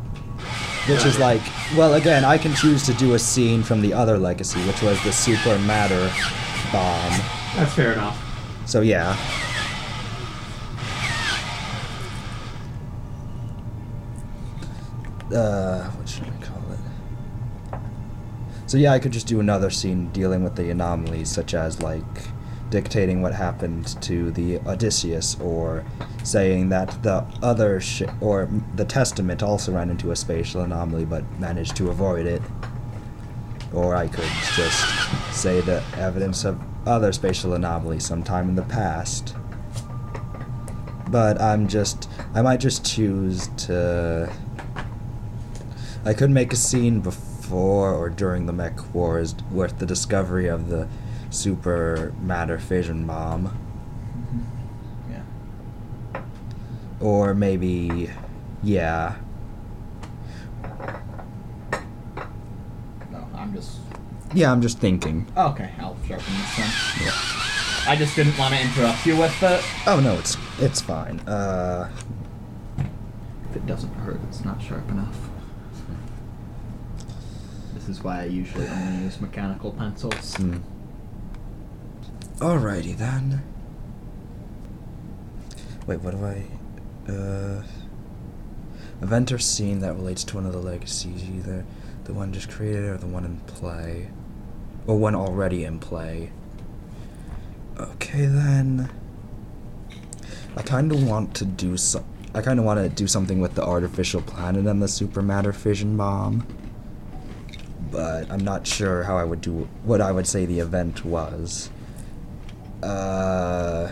Which is like, well, again, I can choose to do a scene from the other legacy, which was the super matter bomb. That's fair enough. So yeah. Uh, what should I call it? So yeah, I could just do another scene dealing with the anomalies, such as like dictating what happened to the Odysseus, or saying that the other sh- or the Testament also ran into a spatial anomaly but managed to avoid it. Or I could just say the evidence of other spatial anomalies sometime in the past. But I'm just. I might just choose to. I could make a scene before or during the mech wars with the discovery of the super matter fission bomb. Mm-hmm. Yeah. Or maybe. Yeah. No, I'm just. Yeah, I'm just thinking. Okay, I'll sharpen this one. Yeah. I just didn't want to interrupt you with it. Oh no, it's it's fine. Uh. If it doesn't hurt, it's not sharp enough. This is why I usually only use mechanical pencils. Hmm. Alrighty then. Wait, what do I? Uh, event or scene that relates to one of the legacies. Either The one just created or the one in play? Or one already in play? Okay then. I kind of want to do some. I kind of want to do something with the artificial planet and the supermatter fission bomb. But I'm not sure how I would do what I would say the event was. Uh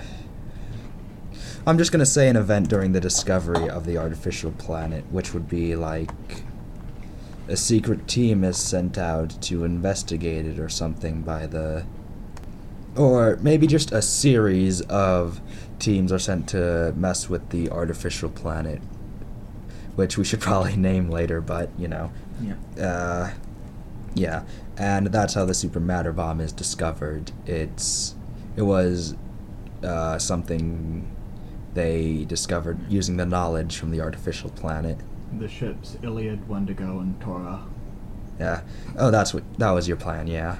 I'm just gonna say an event during the discovery of the artificial planet, which would be like a secret team is sent out to investigate it or something by the or maybe just a series of teams are sent to mess with the artificial planet which we should probably name later but you know. Yeah. uh, yeah. And that's how the super matter bomb is discovered. It's it was uh, something they discovered using the knowledge from the artificial planet The ships Iliad, Wendigo, and Torah. yeah. Oh, that's what that was your plan, yeah.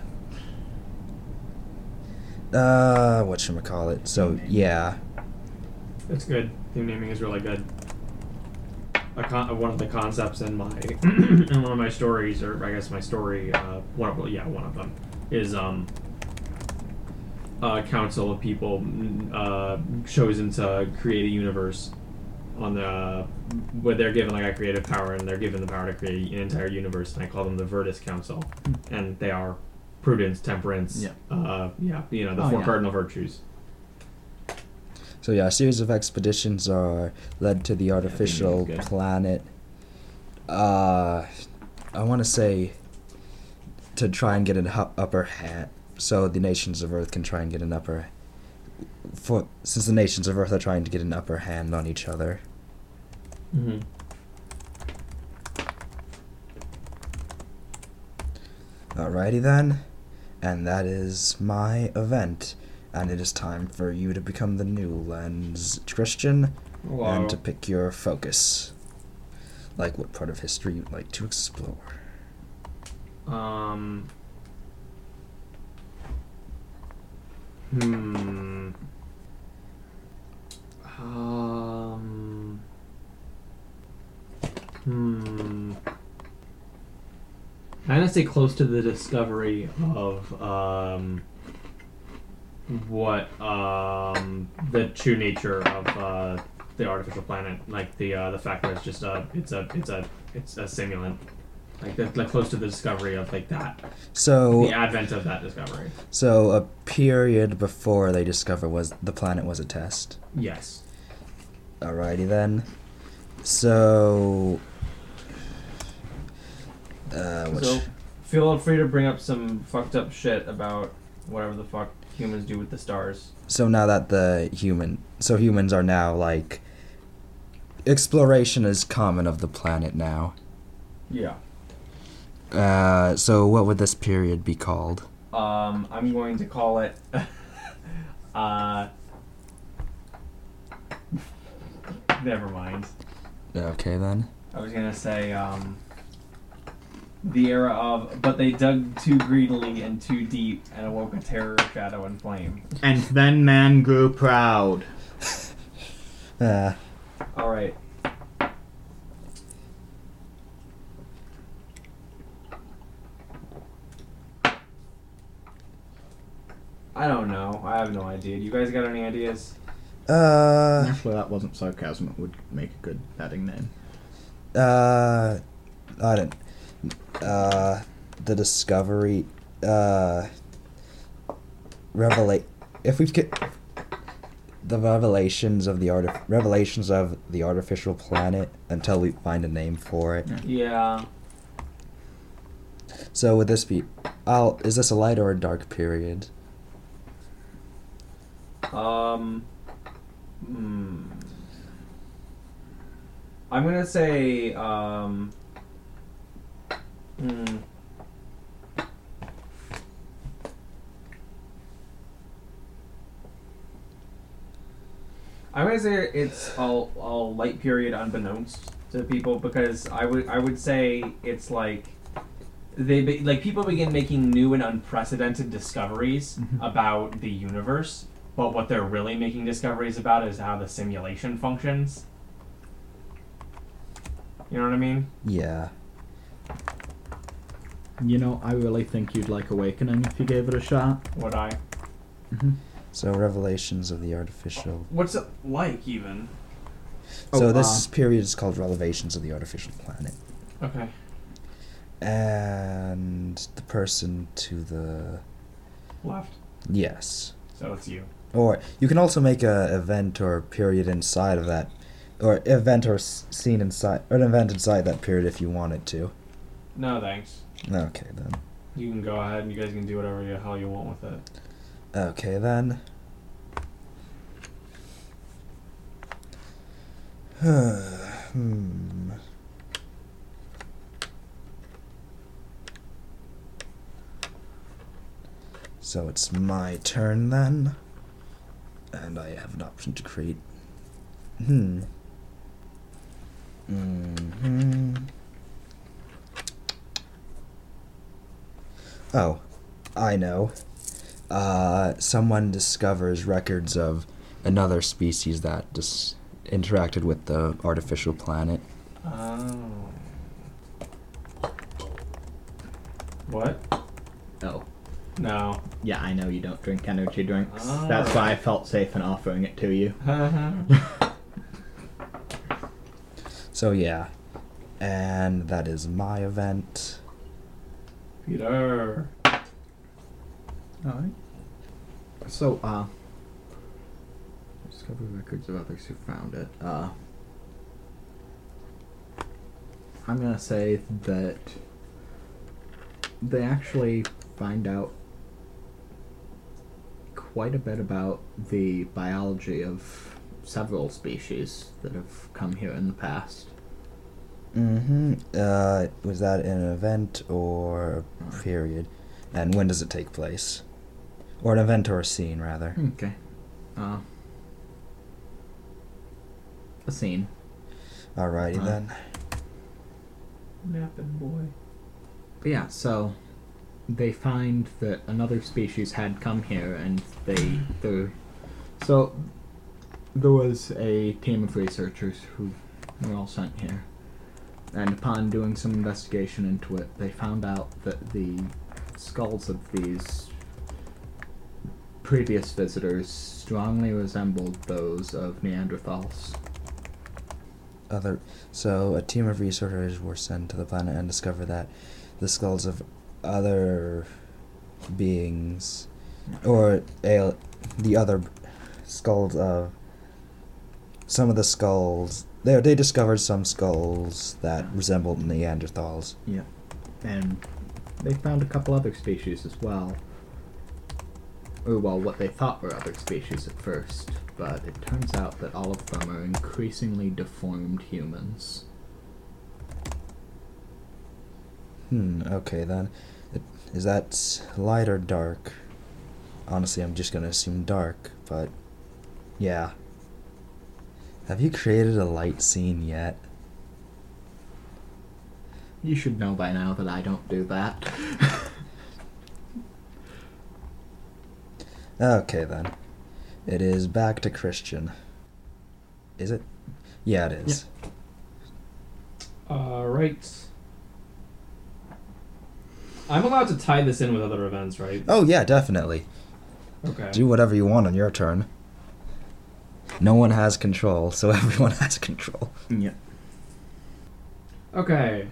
Uh, what should we call it? So yeah, It's good. Theme naming is really good. A con- one of the concepts in my in one of my stories, or I guess my story, uh, one of yeah, one of them is um a council of people mm, uh, chosen to create a universe on the where they're given like a creative power and they're given the power to create an entire universe and I call them the Virtus Council and they are prudence, temperance, Yeah. uh, yeah, you know the Oh, four yeah. cardinal virtues. so yeah, a series of expeditions are led to the artificial good. planet. Uh, I want to say to try and get an hu- upper hand, so the nations of Earth can try and get an upper. For since the nations of Earth are trying to get an upper hand on each other. Mm-hmm. Alrighty then, and that is my event, and it is time for you to become the new lens, Christian, and to pick your focus. Like what part of history you'd like to explore. Um. Hmm. Um. Hmm. I'm gonna say close to the discovery of um. What um the true nature of uh the artificial planet, like the uh the fact that it's just a it's a it's a it's a simulant, like the, like close to the discovery of like that So, the advent of that discovery. so a period before they discover was the planet was a test. Yes. Alrighty then. So, uh, which, So, feel free to bring up some fucked up shit about whatever the fuck humans do with the stars. so now that the human, so humans are now like, exploration is common of the planet now. Yeah. Uh, so what would this period be called? Um, I'm going to call it. uh. Never mind. Okay then. I was gonna say, um. The era of, but they dug too greedily and too deep and awoke a terror, shadow, and flame. And then man grew proud. Uh, All right. I don't know. I have no idea. Do you guys got any ideas? uh, Actually, that wasn't sarcasm. It would make a good betting name. uh, I don't. Uh, the discovery. Uh, revelate. If we get the revelations of the art revelations of the artificial planet until we find a name for it. Yeah. So would this be? I'll. Is this a light or a dark period? Um. Hmm. I'm gonna say. Um. Hmm. I'm gonna say it's a, a light period unbeknownst to people because I would I would say it's like they be, like people begin making new and unprecedented discoveries Mhm. about the universe, but what they're really making discoveries about is how the simulation functions. You know what I mean? Yeah. You know, I really think you'd like Awakening if you gave it a shot. Would I? So revelations of the artificial. What's it like, even? so Oh, this uh, period is called revelations of the artificial planet. Okay. And the person to the Left. yes, So it's you. Or you can also make a event or period inside of that, or event or scene inside, or an event inside that period if you wanted to. No, thanks. Okay then. You can go ahead and you guys can do whatever the hell you want with it. Okay then. hmm. So it's my turn then. And I have an option to create. Hmm. Hmm. Oh, I know uh, someone discovers records of another species that just interacted with the artificial planet. Oh. What? Oh. No. Yeah, I know you don't drink energy drinks. Ah. That's why I felt safe in offering it to you. So yeah, and that is my event. Peter. Alright. So, uh. Discover records of others who found it. Uh. I'm gonna say that they actually find out quite a bit about the biology of several species that have come here in the past. Mm-hmm. Uh, was that an event or a period? And when does it take place? Or an event or a scene, rather. Okay. Uh. A scene. Alrighty Uh, then. Napping boy. But yeah, so they find that another species had come here, and they the so there was a team of researchers who were all sent here, and upon doing some investigation into it, they found out that the skulls of these previous visitors strongly resembled those of Neanderthals. other so a team of researchers were sent to the planet and discovered that the skulls of other beings or al- the other skulls of some of the skulls they they discovered some skulls that resembled Neanderthals. Yeah. And they found a couple other species as well. Or, well, what they thought were other species at first, but it turns out that all of them are increasingly deformed humans. Hmm, okay then. It, is that light or dark? Honestly, I'm just gonna assume dark, but yeah. Have you created a light scene yet? You should know by now that I don't do that. Okay then. It is back to Christian. Is it? Yeah, it is. All right. I'm allowed to tie this in with other events, right? Oh yeah, definitely. Okay. Do whatever you want on your turn. No one has control, so everyone has control. yeah. Okay.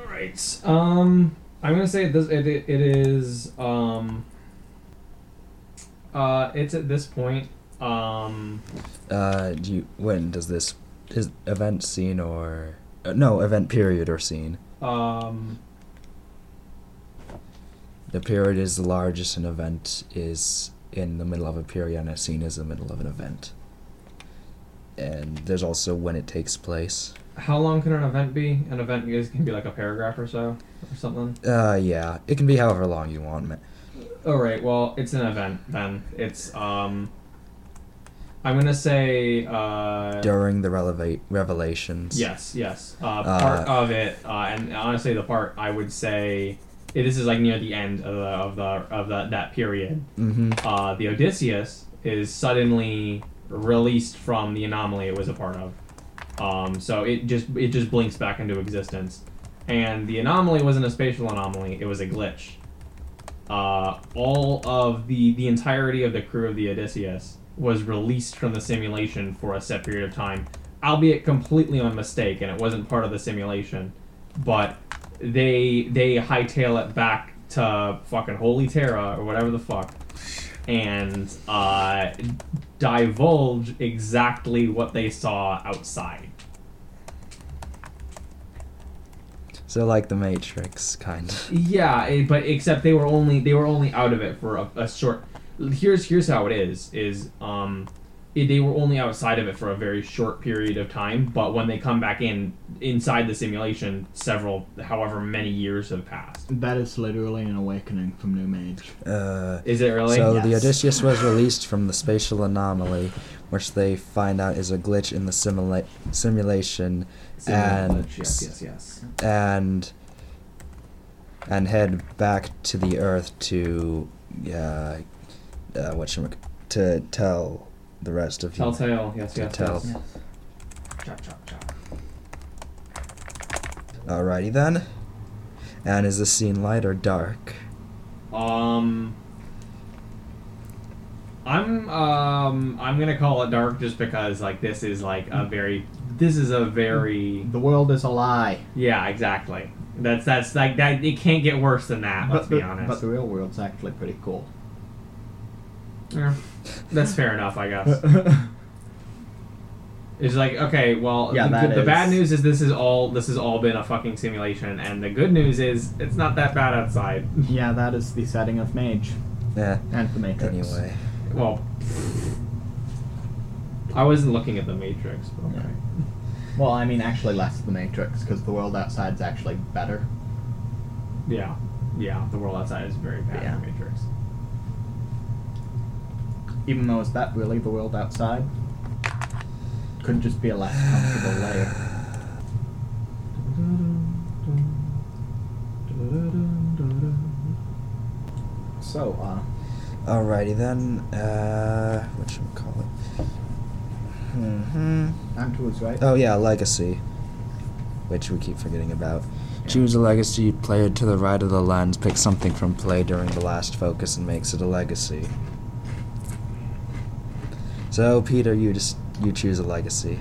Alright. Um I'm gonna say this it, it, it is um uh it's at this point um Uh, do you when does this is event scene or uh, no event period or scene? Um The period is the largest an event is in the middle of a period and a scene is the middle of an event. And there's also when it takes place. how long can an event be? An event is can be like a paragraph or so or something. Uh yeah, it can be however long you want. ma- Alright, well it's an event then. It's um I'm gonna say uh During the releva- revelations. Yes, yes. Uh, part Uh, of it, uh, and honestly, the part I would say this is like near the end of the of the of the, that period. Mm-hmm. Uh, the Odysseus is suddenly released from the anomaly it was a part of. Um, so it just it just blinks back into existence, and the anomaly wasn't a spatial anomaly; it was a glitch. Uh, all of the the entirety of the crew of the Odysseus was released from the simulation for a set period of time, albeit completely on mistake, and it wasn't part of the simulation. But they they hightail it back to fucking Holy Terra or whatever the fuck, and uh, divulge exactly what they saw outside. So like the Matrix, kind of. Yeah, eh, but except they were only they were only out of it for a, a short. Here's here's how it is is um, it, they were only outside of it for a very short period of time. But when they come back in inside the simulation, several however many years have passed. That is literally an awakening from New Mage. Uh, Is it really? so the Odysseus was released from the spatial anomaly, which they find out is a glitch in the simula- simulation, and yes, yes, yes. and and head back to the Earth to uh, uh, what should we to tell the rest of you. Telltale. Yes, To yes, tell. yes. Chop, chop, chop. Alrighty then. And is the scene light or dark? Um, I'm um I'm gonna call it dark just because like this is like a very this is a very The world is a lie. yeah exactly that's that's like that it can't get worse than that let's but be honest But the real world's actually pretty cool. Yeah, that's fair enough I guess it's like okay well Yeah, the, that the bad news is this is all this has all been a fucking simulation and the good news is it's not that bad outside yeah, that is the setting of Mage Yeah. and the Matrix. Anyway. well I wasn't looking at the Matrix but okay. Well, I mean, actually, less the Matrix because the world outside is actually better. Yeah, yeah. The world outside is very bad Yeah. for Matrix. Even though is that really the world outside? Couldn't just be a less comfortable layer. So, uh, Alrighty then. Uh, what should we call it? hmm was right. Oh yeah, legacy, which we keep forgetting about. Choose a legacy. Play it to the right of the lens. Pick something from play during the last focus and makes it a legacy. So Peter, you just you choose a legacy.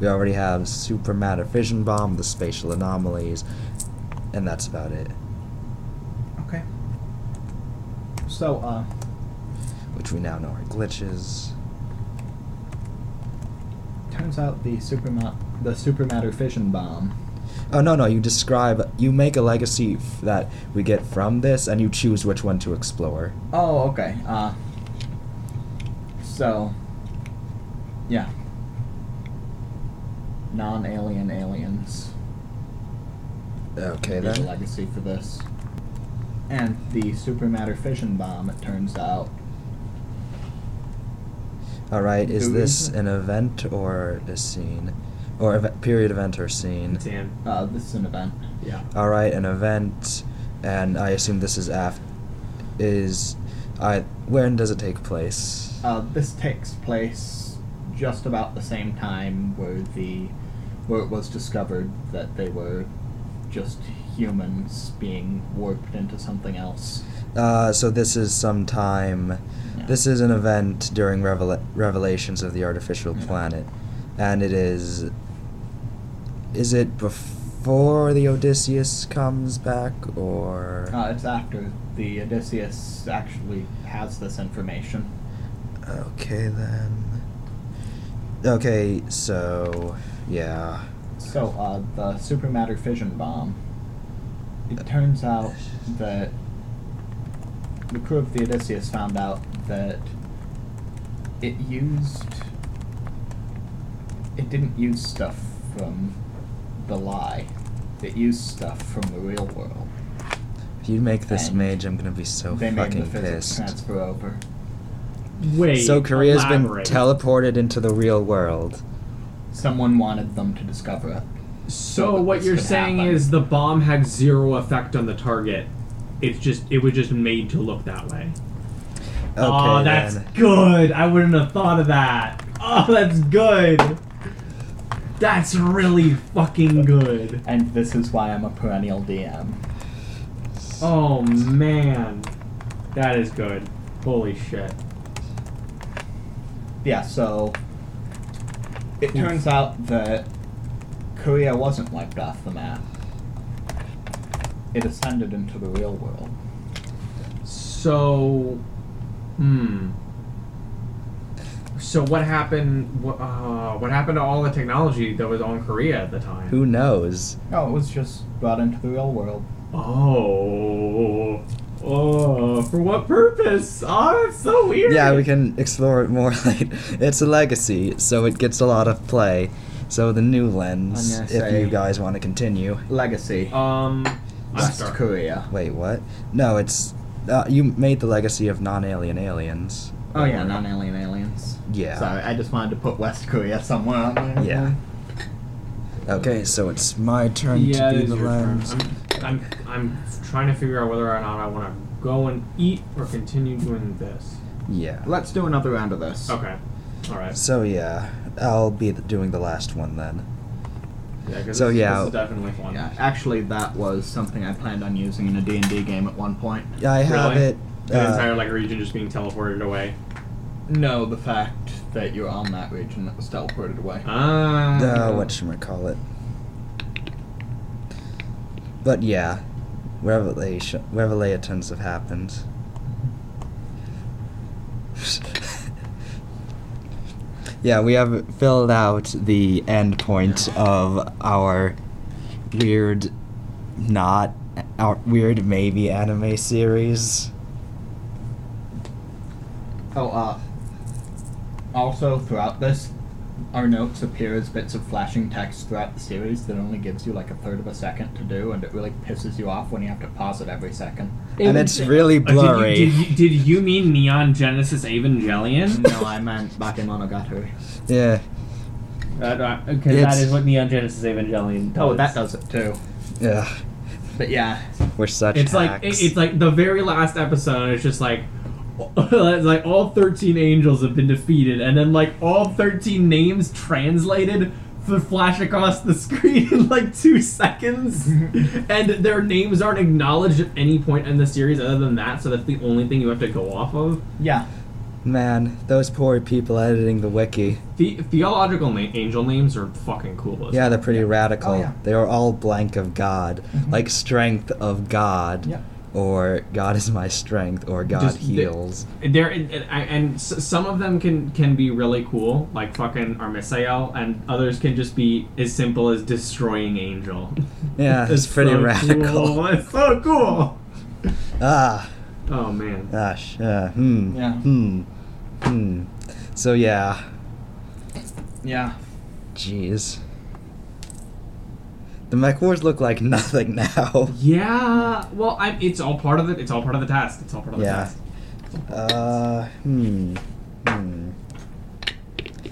We already have supermatter fission bomb, the spatial anomalies, and that's about it. Okay. So, uh, Which we now know are glitches. turns out the superma- the supermatter fission bomb. Oh no no! You describe. You make a legacy f- that we get from this, and you choose which one to explore. Oh, okay. Uh, so, yeah. Non-alien aliens. Okay would be the legacy for this. And the supermatter fission bomb, it turns out. All right. Is Who this is an event or a scene, or ev- period event or scene? It's in. Uh, this is an event. Yeah. All right, an event, and I assume this is af. Is, I when does it take place? Uh, this takes place just about the same time where the where it was discovered that they were just humans being warped into something else. Uh, so this is sometime. Yeah. This is an event during revela- revelations of the artificial Yeah. planet, and it is. Is it before the Odysseus comes back, or? Uh, it's after the Odysseus actually has this information. Okay then. Okay, so yeah. So, uh, the supermatter fission bomb. It turns out that the crew of the Odysseus found out that it used. It didn't use stuff from the lie. It used stuff from the real world. If you make this And mage, I'm gonna be so they made fucking the physics pissed. transfer over. Wait. So Korea's been teleported into the real world. Someone wanted them to discover it. So that what you're saying happen. is the bomb had zero effect on the target. It's just it was just made to look that way. Okay oh, that's then. good. I wouldn't have thought of that. Oh, that's good. That's really fucking good. And this is why I'm a perennial DM. Oh man, that is good. Holy shit. Yeah, so it turns out that Korea wasn't wiped off the map. It ascended into the real world. So, hmm. So what happened? What, uh, what happened to all the technology that was on Korea at the time? Who knows? Oh, it was just brought into the real world. Oh, oh, for what purpose? Oh, it's so weird. Yeah, we can explore it more later. It's a legacy, so it gets a lot of play. So the new lens, if you guys want to continue. Legacy. Um, I'm West. Korea. Wait, what? No, it's uh, you made the legacy of non-alien aliens. Oh yeah, non-alien aliens. Yeah. Sorry, I just wanted to put West Korea somewhere on there. Yeah. Okay, so it's my turn Yeah, to be the your turn. lens. I'm, I'm, I'm trying to figure out whether or not I want to go and eat or continue doing this. Yeah. Let's do another round of this. Okay. All right. So yeah, I'll be doing the last one then. Yeah, 'cause So, this, yeah. this is definitely fun. Yeah, actually, that was something I planned on using in a D&D game at one point. Yeah, I have Really? it. The uh, entire like region just being teleported away. No, the fact that you're on that region that was teleported away. Ah. uh, what should we call it? But yeah, revelation, revelations have happened. yeah, we have filled out the end point of our weird, not our weird maybe anime series. Oh, uh, also throughout this, our notes appear as bits of flashing text throughout the series that only gives you like a third of a second to do, and it really pisses you off when you have to pause it every second. and it's really Uh, did you- blurry. Did you, did you, mean Neon Genesis Evangelion? no, I meant Bakemonogatari. yeah, Because that It's- is what Neon Genesis Evangelion does. Oh, that does it too. yeah, But yeah, we're such It's like it- it's like the very last episode. It's just like. It's like all 13 angels have been defeated and then like all 13 names translated f- flash across the screen in like two seconds and their names aren't acknowledged at any point in the series other than that so that's the only thing you have to go off of yeah. Man, those poor people editing the wiki. the- theological na- angel names are fucking cool as Yeah, they're pretty radical. Oh, yeah. They are all blank of God, Mhm. like strength of God, Yep. Or God is my strength, or God Just heals. There and, and, and some of them can can be really cool, like fucking Armisael, and others can just be as simple as destroying angel. Yeah, it's, pretty so radical. Cool. It's so cool. Ah, Oh man. gosh. Uh, hmm. Yeah. Hmm. Hmm. So yeah, Yeah. jeez. The mech wars look like nothing now. Yeah. Well, I, it's all part of it. It's all part of the test. It's all part of the Yeah. test. Uh, hmm. Hmm.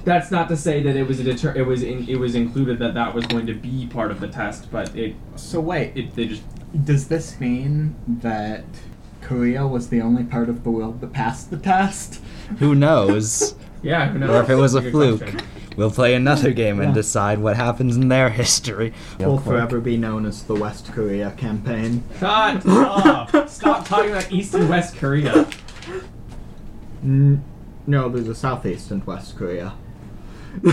That's not to say that it was a deter- it was in, it was included that that was going to be part of the test, but it So wait, it they just does this mean that Korea was the only part of the world that passed the test? Who knows? yeah. Who knows? or if it was a Good fluke. question. We'll play another game and Yeah. decide what happens in their history. Will forever be known as the West Korea campaign. Shut up! Stop talking about East and West Korea. N- no, there's a Southeast and West Korea.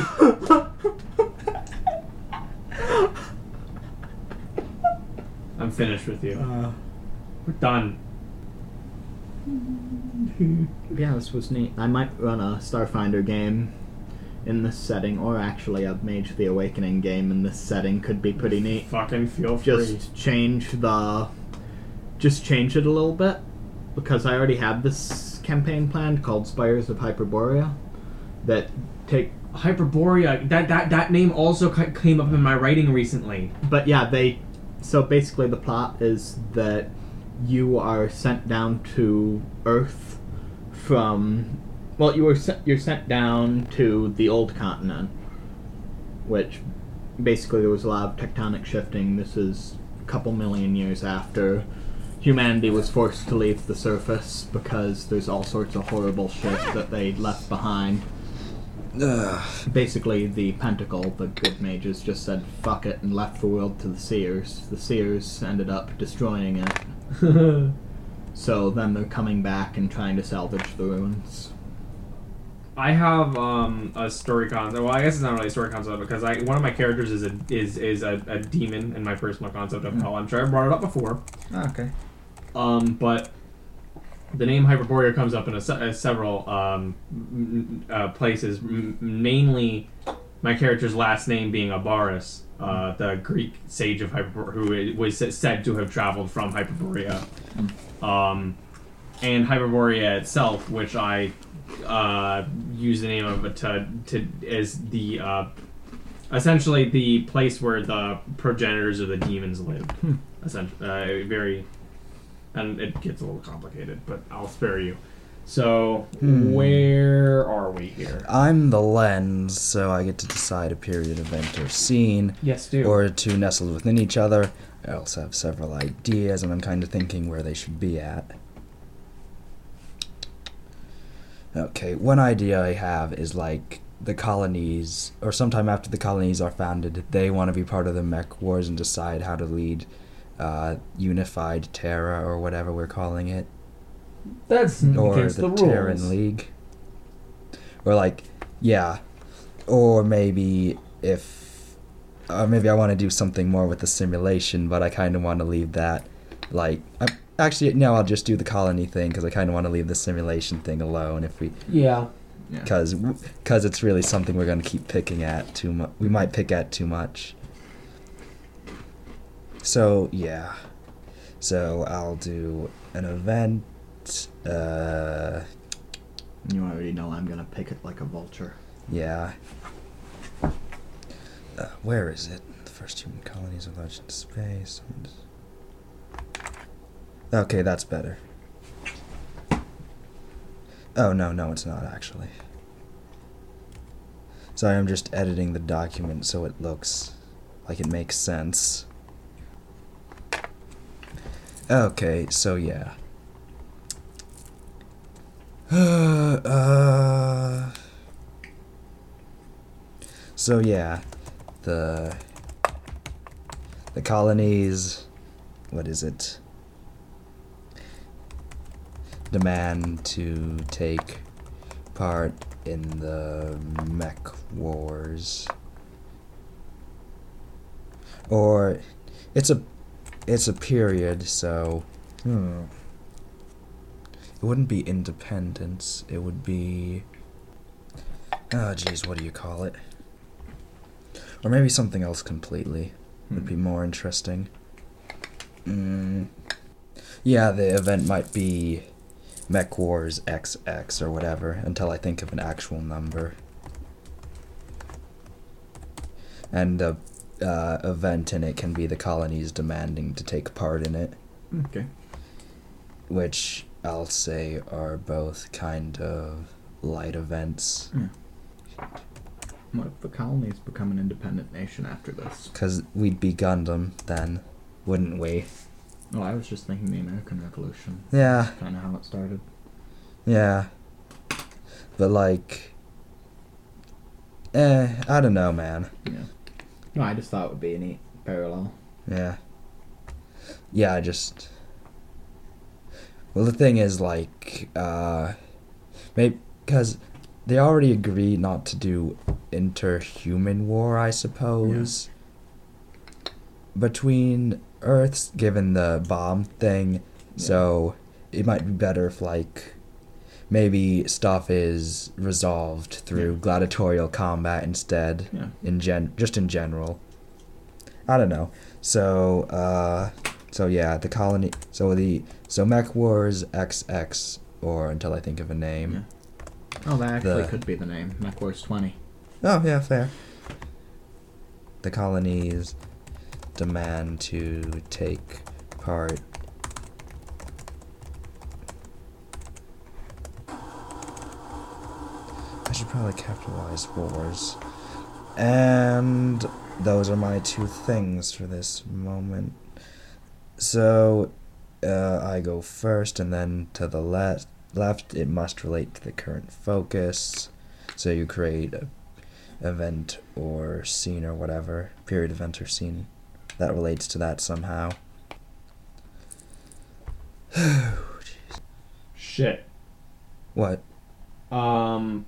I'm finished with you. Uh, We're done. yeah, this was neat. I might run a Starfinder game in this setting, or actually a Mage the Awakening game in this setting could be pretty neat. Fucking feel free. Just change the. Just change it a little bit, because I already have this campaign planned called Spires of Hyperborea that take Hyperborea. That that that name also came up in my writing recently. but yeah, they. So basically, the plot is that you are sent down to Earth from. Well, you were sent, you're sent down to the old continent, which basically there was a lot of tectonic shifting. This is a couple million years after humanity was forced to leave the surface because there's all sorts of horrible shit that they left behind. Ugh. Basically, the Pentacle, the good mages, just said fuck it and left the world to the Seers. The Seers ended up destroying it. So then they're coming back and trying to salvage the ruins. I have um, a story concept. Well, I guess it's not really a story concept because I one of my characters is a is is a, a demon in my personal concept of hell. I'm sure I brought it up before. Okay. Um, but the name Hyperborea comes up in a, uh, several um, m- m- uh, places. M- mainly, my character's last name being Abaris, uh, the Greek sage of Hyperborea, who was said to have traveled from Hyperborea. Um, and Hyperborea itself, which I uh, use the name of it to to as the uh, essentially the place where the progenitors of the demons live. Hmm. Essentially, uh, very, and it gets a little complicated, but I'll spare you. So, Hmm. where are we here? I'm the lens, so I get to decide a period, event, or scene, Yes, do. or two nestled within each other. I also have several ideas, and I'm kind of thinking where they should be at. Okay, one idea I have is like the colonies, or sometime after the colonies are founded, they want to be part of the mech wars and decide how to lead uh, unified Terra or whatever we're calling it, That's or against the, the, Terran rules. League, or like, yeah, or maybe if, uh, maybe I want to do something more with the simulation, but I kind of want to leave that, like, I, actually no, I'll just do the colony thing because I kind of want to leave the simulation thing alone if we Yeah. Yeah. because because it's really something we're going to keep picking at too much. We might pick at too much. So yeah, so I'll do an event. Uh, You already know I'm gonna pick it like a vulture. yeah. Uh, where is it? The first human colonies of large into space. Okay, that's better. Oh no, no, it's not actually. Sorry, I'm just editing the document so it looks like it makes sense. Okay, so yeah. uh, so yeah, the the colonies. What is it? Demand to take part in the mech wars. Or it's a it's a period, so hmm. It wouldn't be independence, it would be Oh jeez, what do you call it? Or maybe something else completely would be more interesting. Mm. Yeah, the event might be Mech Wars XX or whatever until I think of an actual number. And the uh, event in it can be the colonies demanding to take part in it, Okay. which I'll say are both kind of light events. What if the colonies become an independent nation after this? Because we'd be Gundam then, wouldn't we? Oh, I was just thinking the American Revolution. Yeah, Kind of how it started. yeah. But like, eh, I don't know, man. Yeah. No, I just thought it would be a neat parallel. Yeah. Yeah, I just. Well, the thing is, like, uh, maybe because they already agreed not to do interhuman war, I suppose. Yeah. Between Earths, given the bomb thing, so it might be better if, like, maybe stuff is resolved through Yeah. gladiatorial combat instead Yeah. in gen just in general. I don't know. So uh so yeah, the colony so the so Mech Wars XX or until I think of a name. Yeah. Oh, that actually The- could be the name. MechWars 20. Oh yeah, fair. The colonies demand to take part I should probably capitalize wars. And those are my two things for this moment. So uh, I go first, and then to the left. Left, it must relate to the current focus. So you create a event or scene or whatever, period event or scene that relates to that somehow. Shit. What? Um.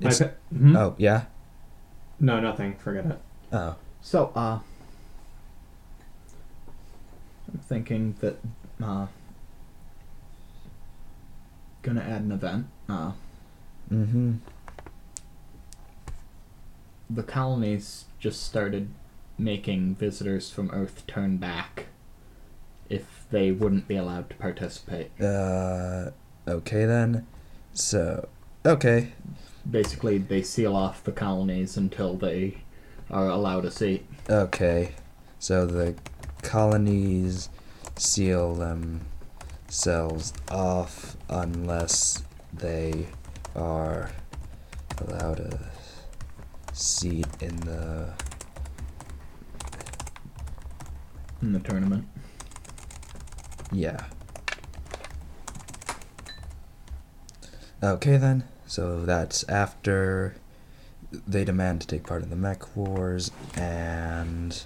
my It's- pe- hmm? Oh, yeah? No, nothing. Forget it. Oh. So, uh, I'm thinking that, uh, gonna add an event. Uh, Mm-hmm. the colonies just started making visitors from Earth turn back if they wouldn't be allowed to participate. Uh, okay then. So, okay. Basically, they seal off the colonies until they are allowed a seat. Okay. So the colonies seal themselves off unless they are allowed a seat in the. In the tournament. Yeah. Okay then. So that's after they demand to take part in the mech wars, and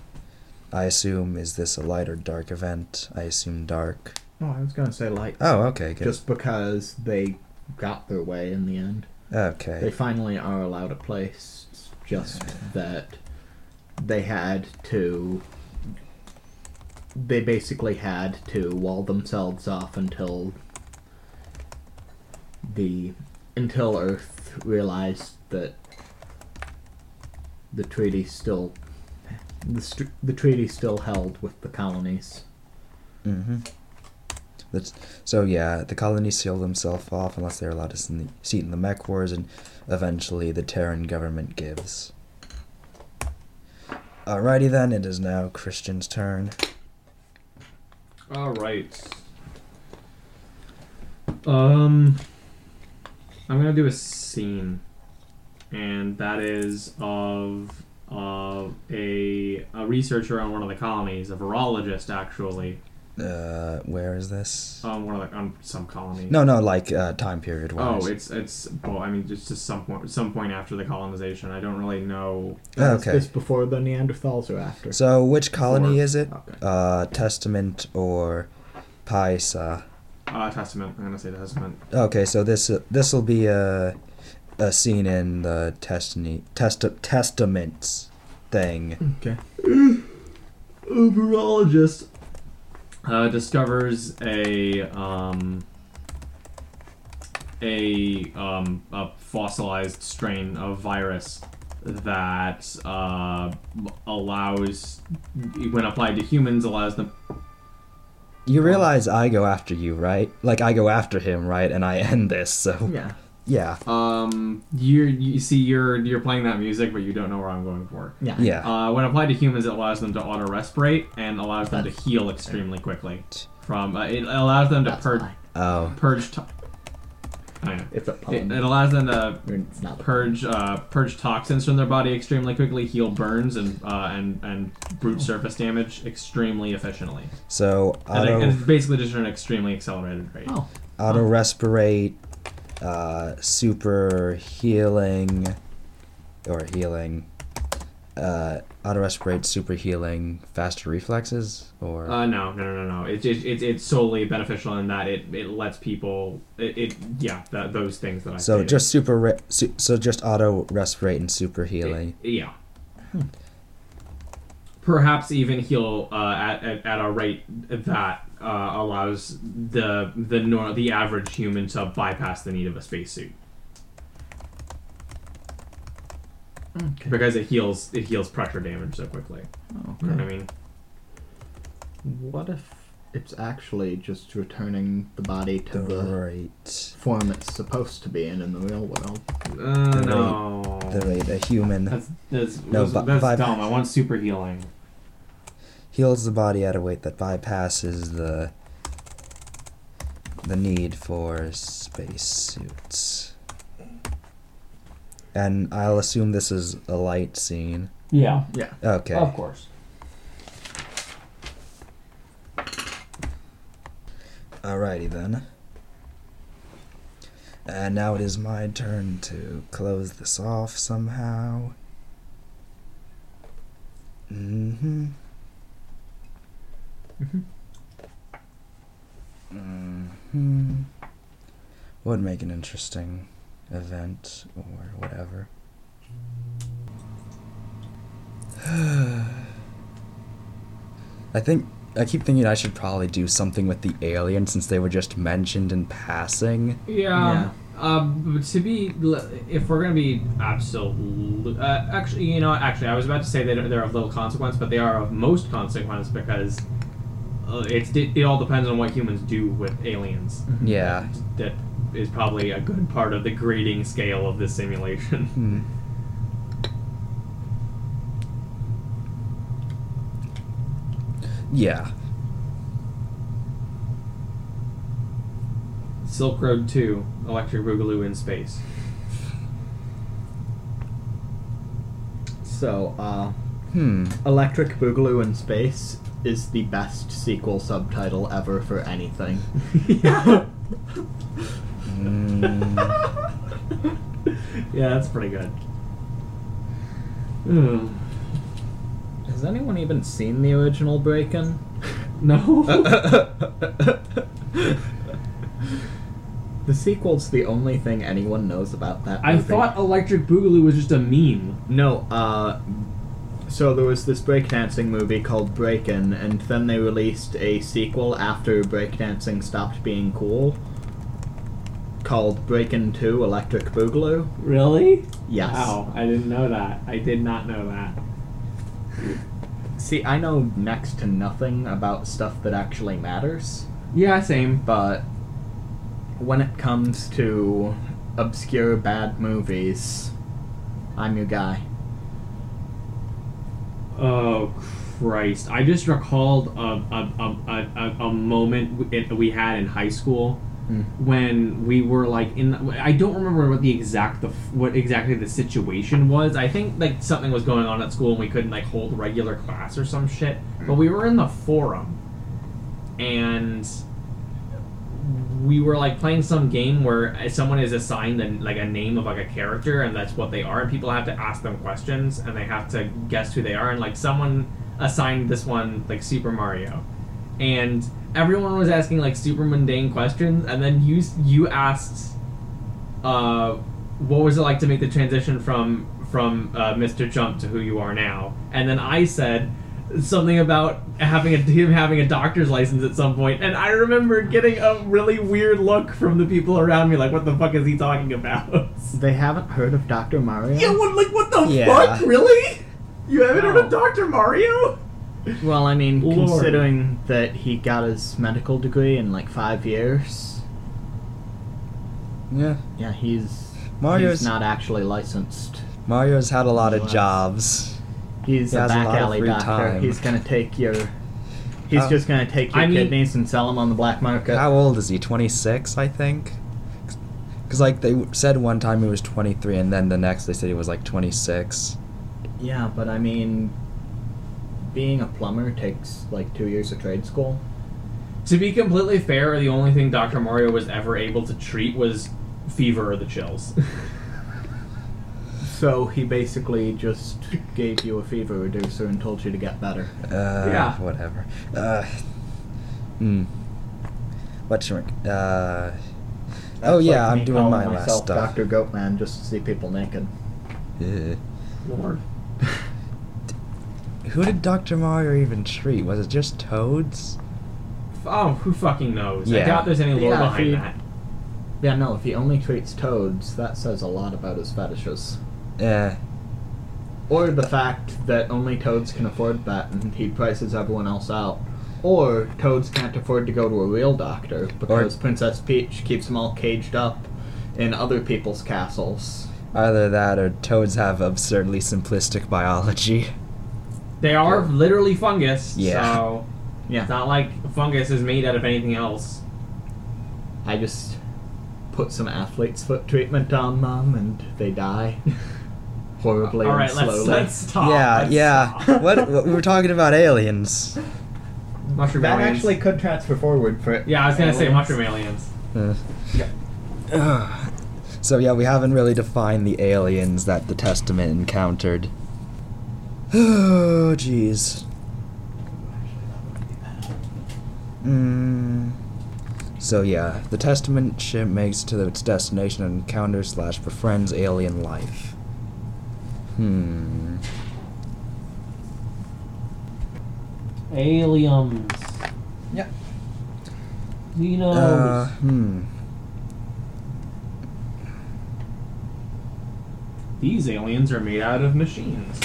I assume is this a light or dark event? I assume dark. Oh, I was gonna say light. Oh, okay, good. Just because they got their way in the end. Okay. They finally are allowed a place. It's just that they had to. They basically had to wall themselves off until the until Earth realized that the treaty still the the treaty still held with the colonies. Mm-hmm. That's so. Yeah, the colonies seal themselves off unless they're allowed to s- in the, seat in the mech wars, and eventually the Terran government gives. Alrighty then. It is now Christian's turn. All right. Um, I'm gonna do a scene, and that is of of a a researcher on one of the colonies, a virologist actually, Uh, where is this? on one of the on some colony. No, no, like uh, time period wise. Oh, it's it's well, I mean, just to some point, some point after the colonization. I don't really know. okay. Is this before the Neanderthals or after? So which colony Four. is it? Okay. Uh, Testament or Piasa? Uh, Testament. I'm gonna say Testament. Okay, so this uh, this will be a a scene in the Testament test Testaments thing. Okay. a virologist uh, discovers a um, a um, a fossilized strain of virus that uh, allows, when applied to humans, allows them. You realize I go after you, right? Like I go after him, right? And I end this. So Yeah. Yeah, Um, you you see, you're you're playing that music, but you don't know where I'm going for. Yeah. yeah. Uh, when applied to humans, it allows them to auto respirate and allows them to heal extremely quickly. From uh, it allows them to That's purge. Oh, purge. To- I know. It's a It, it allows them to not purge uh, purge toxins from their body extremely quickly, heal burns and uh, and and brute surface damage extremely efficiently. so And, it- and it's basically just an extremely accelerated rate. Oh. auto respirate, uh, super healing, or healing. Uh, auto respirate, super healing, faster reflexes, or Uh, no, no, no, no, no. It's it, it, it's solely beneficial in that it, it lets people it, it yeah that, those things that I so stated. just super re- su- so just auto respirate and super healing. yeah. Perhaps even heal uh, at, at, at a rate that uh, allows the the nor- the average human to bypass the need of a spacesuit Okay. because it heals it heals pressure damage so quickly. You know what I mean? What if it's actually just returning the body to the Right. form it's supposed to be in in the real world? Uh, The rate- no. The rate a human That's that's, No, that's, that's by- dumb. I want super healing. Heals the body at a weight that bypasses the the need for spacesuits. And I'll assume this is a light scene. Yeah. Yeah. Okay. Of course. Alrighty then. And now it is my turn to close this off somehow. Mm-hmm. Mm-hmm. Mm-hmm. Would make an interesting event or whatever. I think I keep thinking I should probably do something with the aliens since they were just mentioned in passing. Yeah. Um, to be, if we're gonna be absolute, uh, actually, you know, actually, I was about to say that they're of little consequence, but they are of most consequence because uh, it's it, it all depends on what humans do with aliens. Yeah. That is probably a good part of the grading scale of this simulation. Hmm. Yeah. Silk Road Two, Electric Boogaloo in space. So, uh, Hmm. Electric Boogaloo in Space is the best sequel subtitle ever for anything. Mm. yeah, that's pretty good. Ugh. Has anyone even seen the original Breakin'? no. the sequel's the only thing anyone knows about that I thought Electric Boogaloo was just a meme. No, uh, so there was this breakdancing movie called Breakin', and then they released a sequel after breakdancing stopped being cool called Breakin' 2 Electric Boogaloo. Really? Yes. Wow, I didn't know that. I did not know that. See, I know next to nothing about stuff that actually matters, Yeah, same. but when it comes to obscure bad movies, I'm your guy. Oh Christ! I just recalled a a, a, a, a, moment we had in high school Hmm. when we were like in. I don't remember what the exact the what exactly the situation was. I think like something was going on at school and we couldn't like hold regular class or some shit. But we were in the forum, and we were like playing some game where someone is assigned a, like a name of like a character and that's what they are and people have to ask them questions and they have to guess who they are and like someone assigned this one like super mario. And everyone was asking like super mundane questions and then you you asked uh what was it like to make the transition from from uh, mr jump to who you are now? And then i said something about having a him having a doctor's license at some point, and I remember getting a really weird look from the people around me, like, "What the fuck is he talking about?" They haven't heard of Dr. Mario? yeah, what, like, what the Yeah. fuck, really? You haven't heard of oh. Doctor Mario? Well, I mean, Lord. considering that he got his medical degree in like five years, Yeah. yeah, he's Mario's he's not actually licensed. Mario's had a lot of Yes. jobs. He's He a has a back alley doctor. time. He's gonna take your. He's How- just gonna take your I mean- kidneys and sell them on the black market. How old is he? 26, I think. Because like they said one time he was 23, and then the next they said he was like 26. Yeah, but I mean, being a plumber takes like two years of trade school. To be completely fair, the only thing Doctor Mario was ever able to treat was fever or the chills. So he basically just gave you a fever reducer and told you to get better. Uh, Yeah. Whatever. Uh. Hmm. What should we- Uh. Oh yeah, like I'm doing calling my last stuff. Dr. Goatman just to see people naked. Ugh. Lord. Who did Dr. Mario even treat? Was it just toads? Oh, who fucking knows? I doubt there's any lore Yeah, behind he- that. Yeah, no, if he only treats toads, that says a lot about his fetishes. Eh. Or the fact that only toads can afford that and he prices everyone else out. Or toads can't afford to go to a real doctor because Princess Peach keeps them all caged up in other people's castles. Either that or toads have absurdly simplistic biology. They are literally fungus, Yeah. so Yeah. it's not like fungus is made out of anything else. I just put some athlete's foot treatment on them and they die. Horribly All right, and let's slowly. let's stop. yeah, let's yeah. stop. what, what? We were talking about aliens. mushroom aliens. that aliens? actually could transfer forward for Yeah, I was gonna say aliens. mushroom aliens. Uh, Yeah. Ugh. So yeah, we haven't really defined the aliens that the Testament encountered. Oh, jeez. Mm. So yeah, the Testament ship makes it to its destination and encounters slash befriends alien life. Hmm. Aliens. Yeah. Who knows? Uh, hmm. These aliens are made out of machines.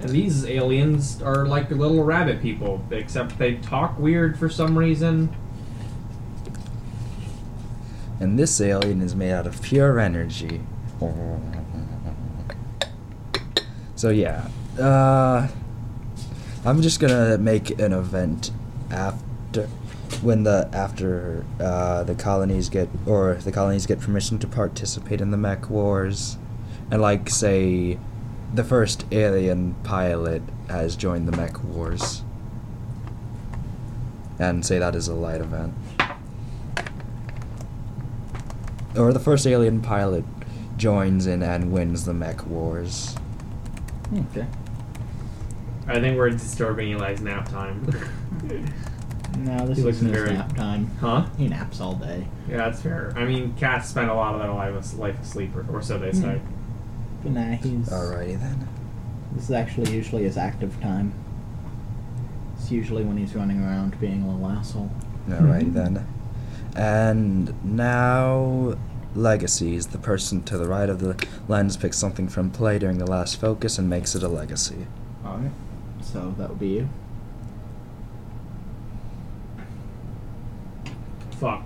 And these aliens are like little rabbit people, except they talk weird for some reason. And this alien is made out of pure energy. So yeah, uh, I'm just gonna make an event after when the after uh, the colonies get or the colonies get permission to participate in the mech wars, and like say, the first alien pilot has joined the mech wars, and say that is a light event. Or the first alien pilot joins in and wins the mech wars. Okay. I think we're disturbing Eli's nap time. No, this He looks isn't his very- nap time. huh? He naps all day. Yeah, that's fair. I mean, cats spend a lot of their life, life asleep, or, or so they hmm. say. But nah, he's. Alrighty then. This is actually usually his active time. It's usually when he's running around being a little asshole. Alrighty then. And now, legacies. The person to the right of the lens picks something from play during the last focus and makes it a legacy. Alright. So that would be you. Fuck.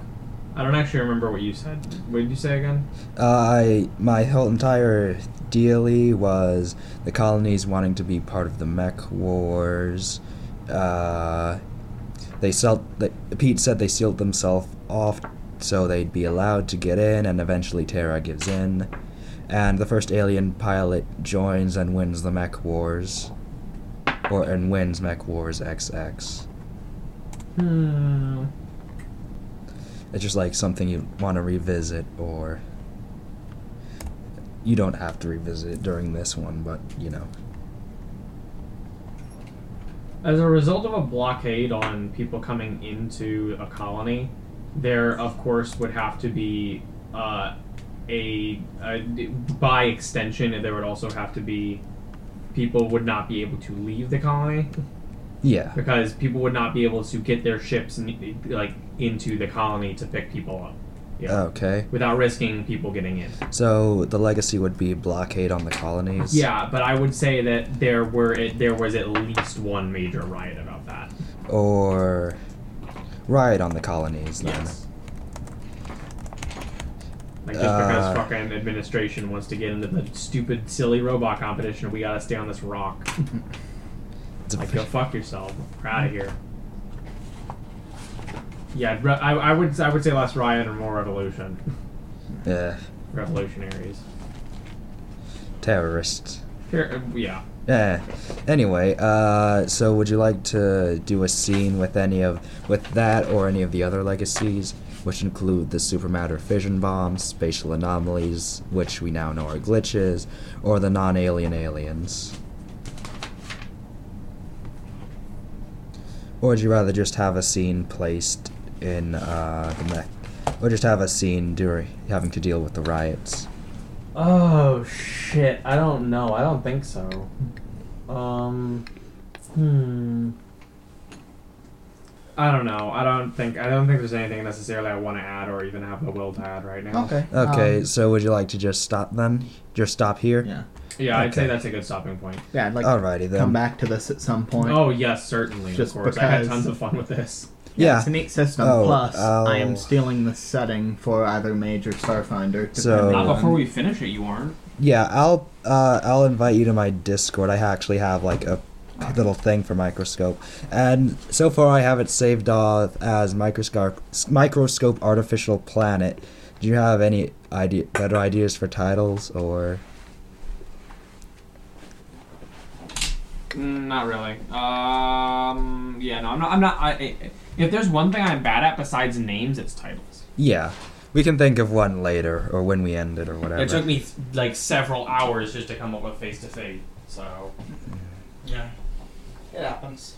I don't actually remember what you said. What did you say again? Uh, I my whole entire dealy was the colonies wanting to be part of the mech wars. Uh, they sealed. They, Pete said they sealed themselves off so they'd be allowed to get in, and eventually Terra gives in, and the first alien pilot joins and wins the mech wars, or and wins mech wars XX. Hmm. It's just like something you want to revisit, or you don't have to revisit it during this one, but you know. As a result of a blockade on people coming into a colony, there of course would have to be uh, a, a by extension there would also have to be people would not be able to leave the colony Yeah. because people would not be able to get their ships n- like into the colony to pick people up. Yeah. Okay. Without risking people getting in. So the legacy would be blockade on the colonies. Yeah, but I would say that there were it, there was at least one major riot about that. Or riot on the colonies. Then. Yes. Like just because Uh, fucking administration wants to get into the stupid, silly robot competition, we gotta stay on this rock. Like, go fuck yourself. We're out of here. Yeah, I, I would I would say less riot and more revolution. yeah. Revolutionaries. Terrorists. Yeah. Yeah. Anyway, uh, so would you like to do a scene with any of with that or any of the other legacies, which include the supermatter fission bombs, spatial anomalies, which we now know are glitches, or the non-alien aliens? Or would you rather just have a scene placed in uh, the mech, or just have a scene during having to deal with the riots? Oh shit! I don't know. I don't think so. Um, hmm. I don't know. I don't think. I don't think there's anything necessarily I want to add or even have the will to add right now. Okay. Okay, um, so would you like to just stop then? Just stop here? yeah. Yeah, I'd say that's a good stopping point. Yeah, I'd like Alrighty to then. come back to this at some point. Oh yes, certainly. Just of course, I had because- tons of fun with this. Yeah. It's a neat system. Oh, Plus, I am I'll- stealing the setting for either Mage or Starfinder. So- depending Not before we finish it, you aren't. Yeah, I'll uh, I'll invite you to my Discord. I actually have like a little thing for microscope, and so far I have it saved off as microscope microscope artificial planet. Do you have any idea better ideas for titles or? Mm, not really. Um, yeah, no, I'm not. I'm not. I, I, If there's one thing I'm bad at besides names, it's titles. Yeah, we can think of one later or when we end it or whatever. It took me like several hours just to come up with face to face. So Yeah. It happens.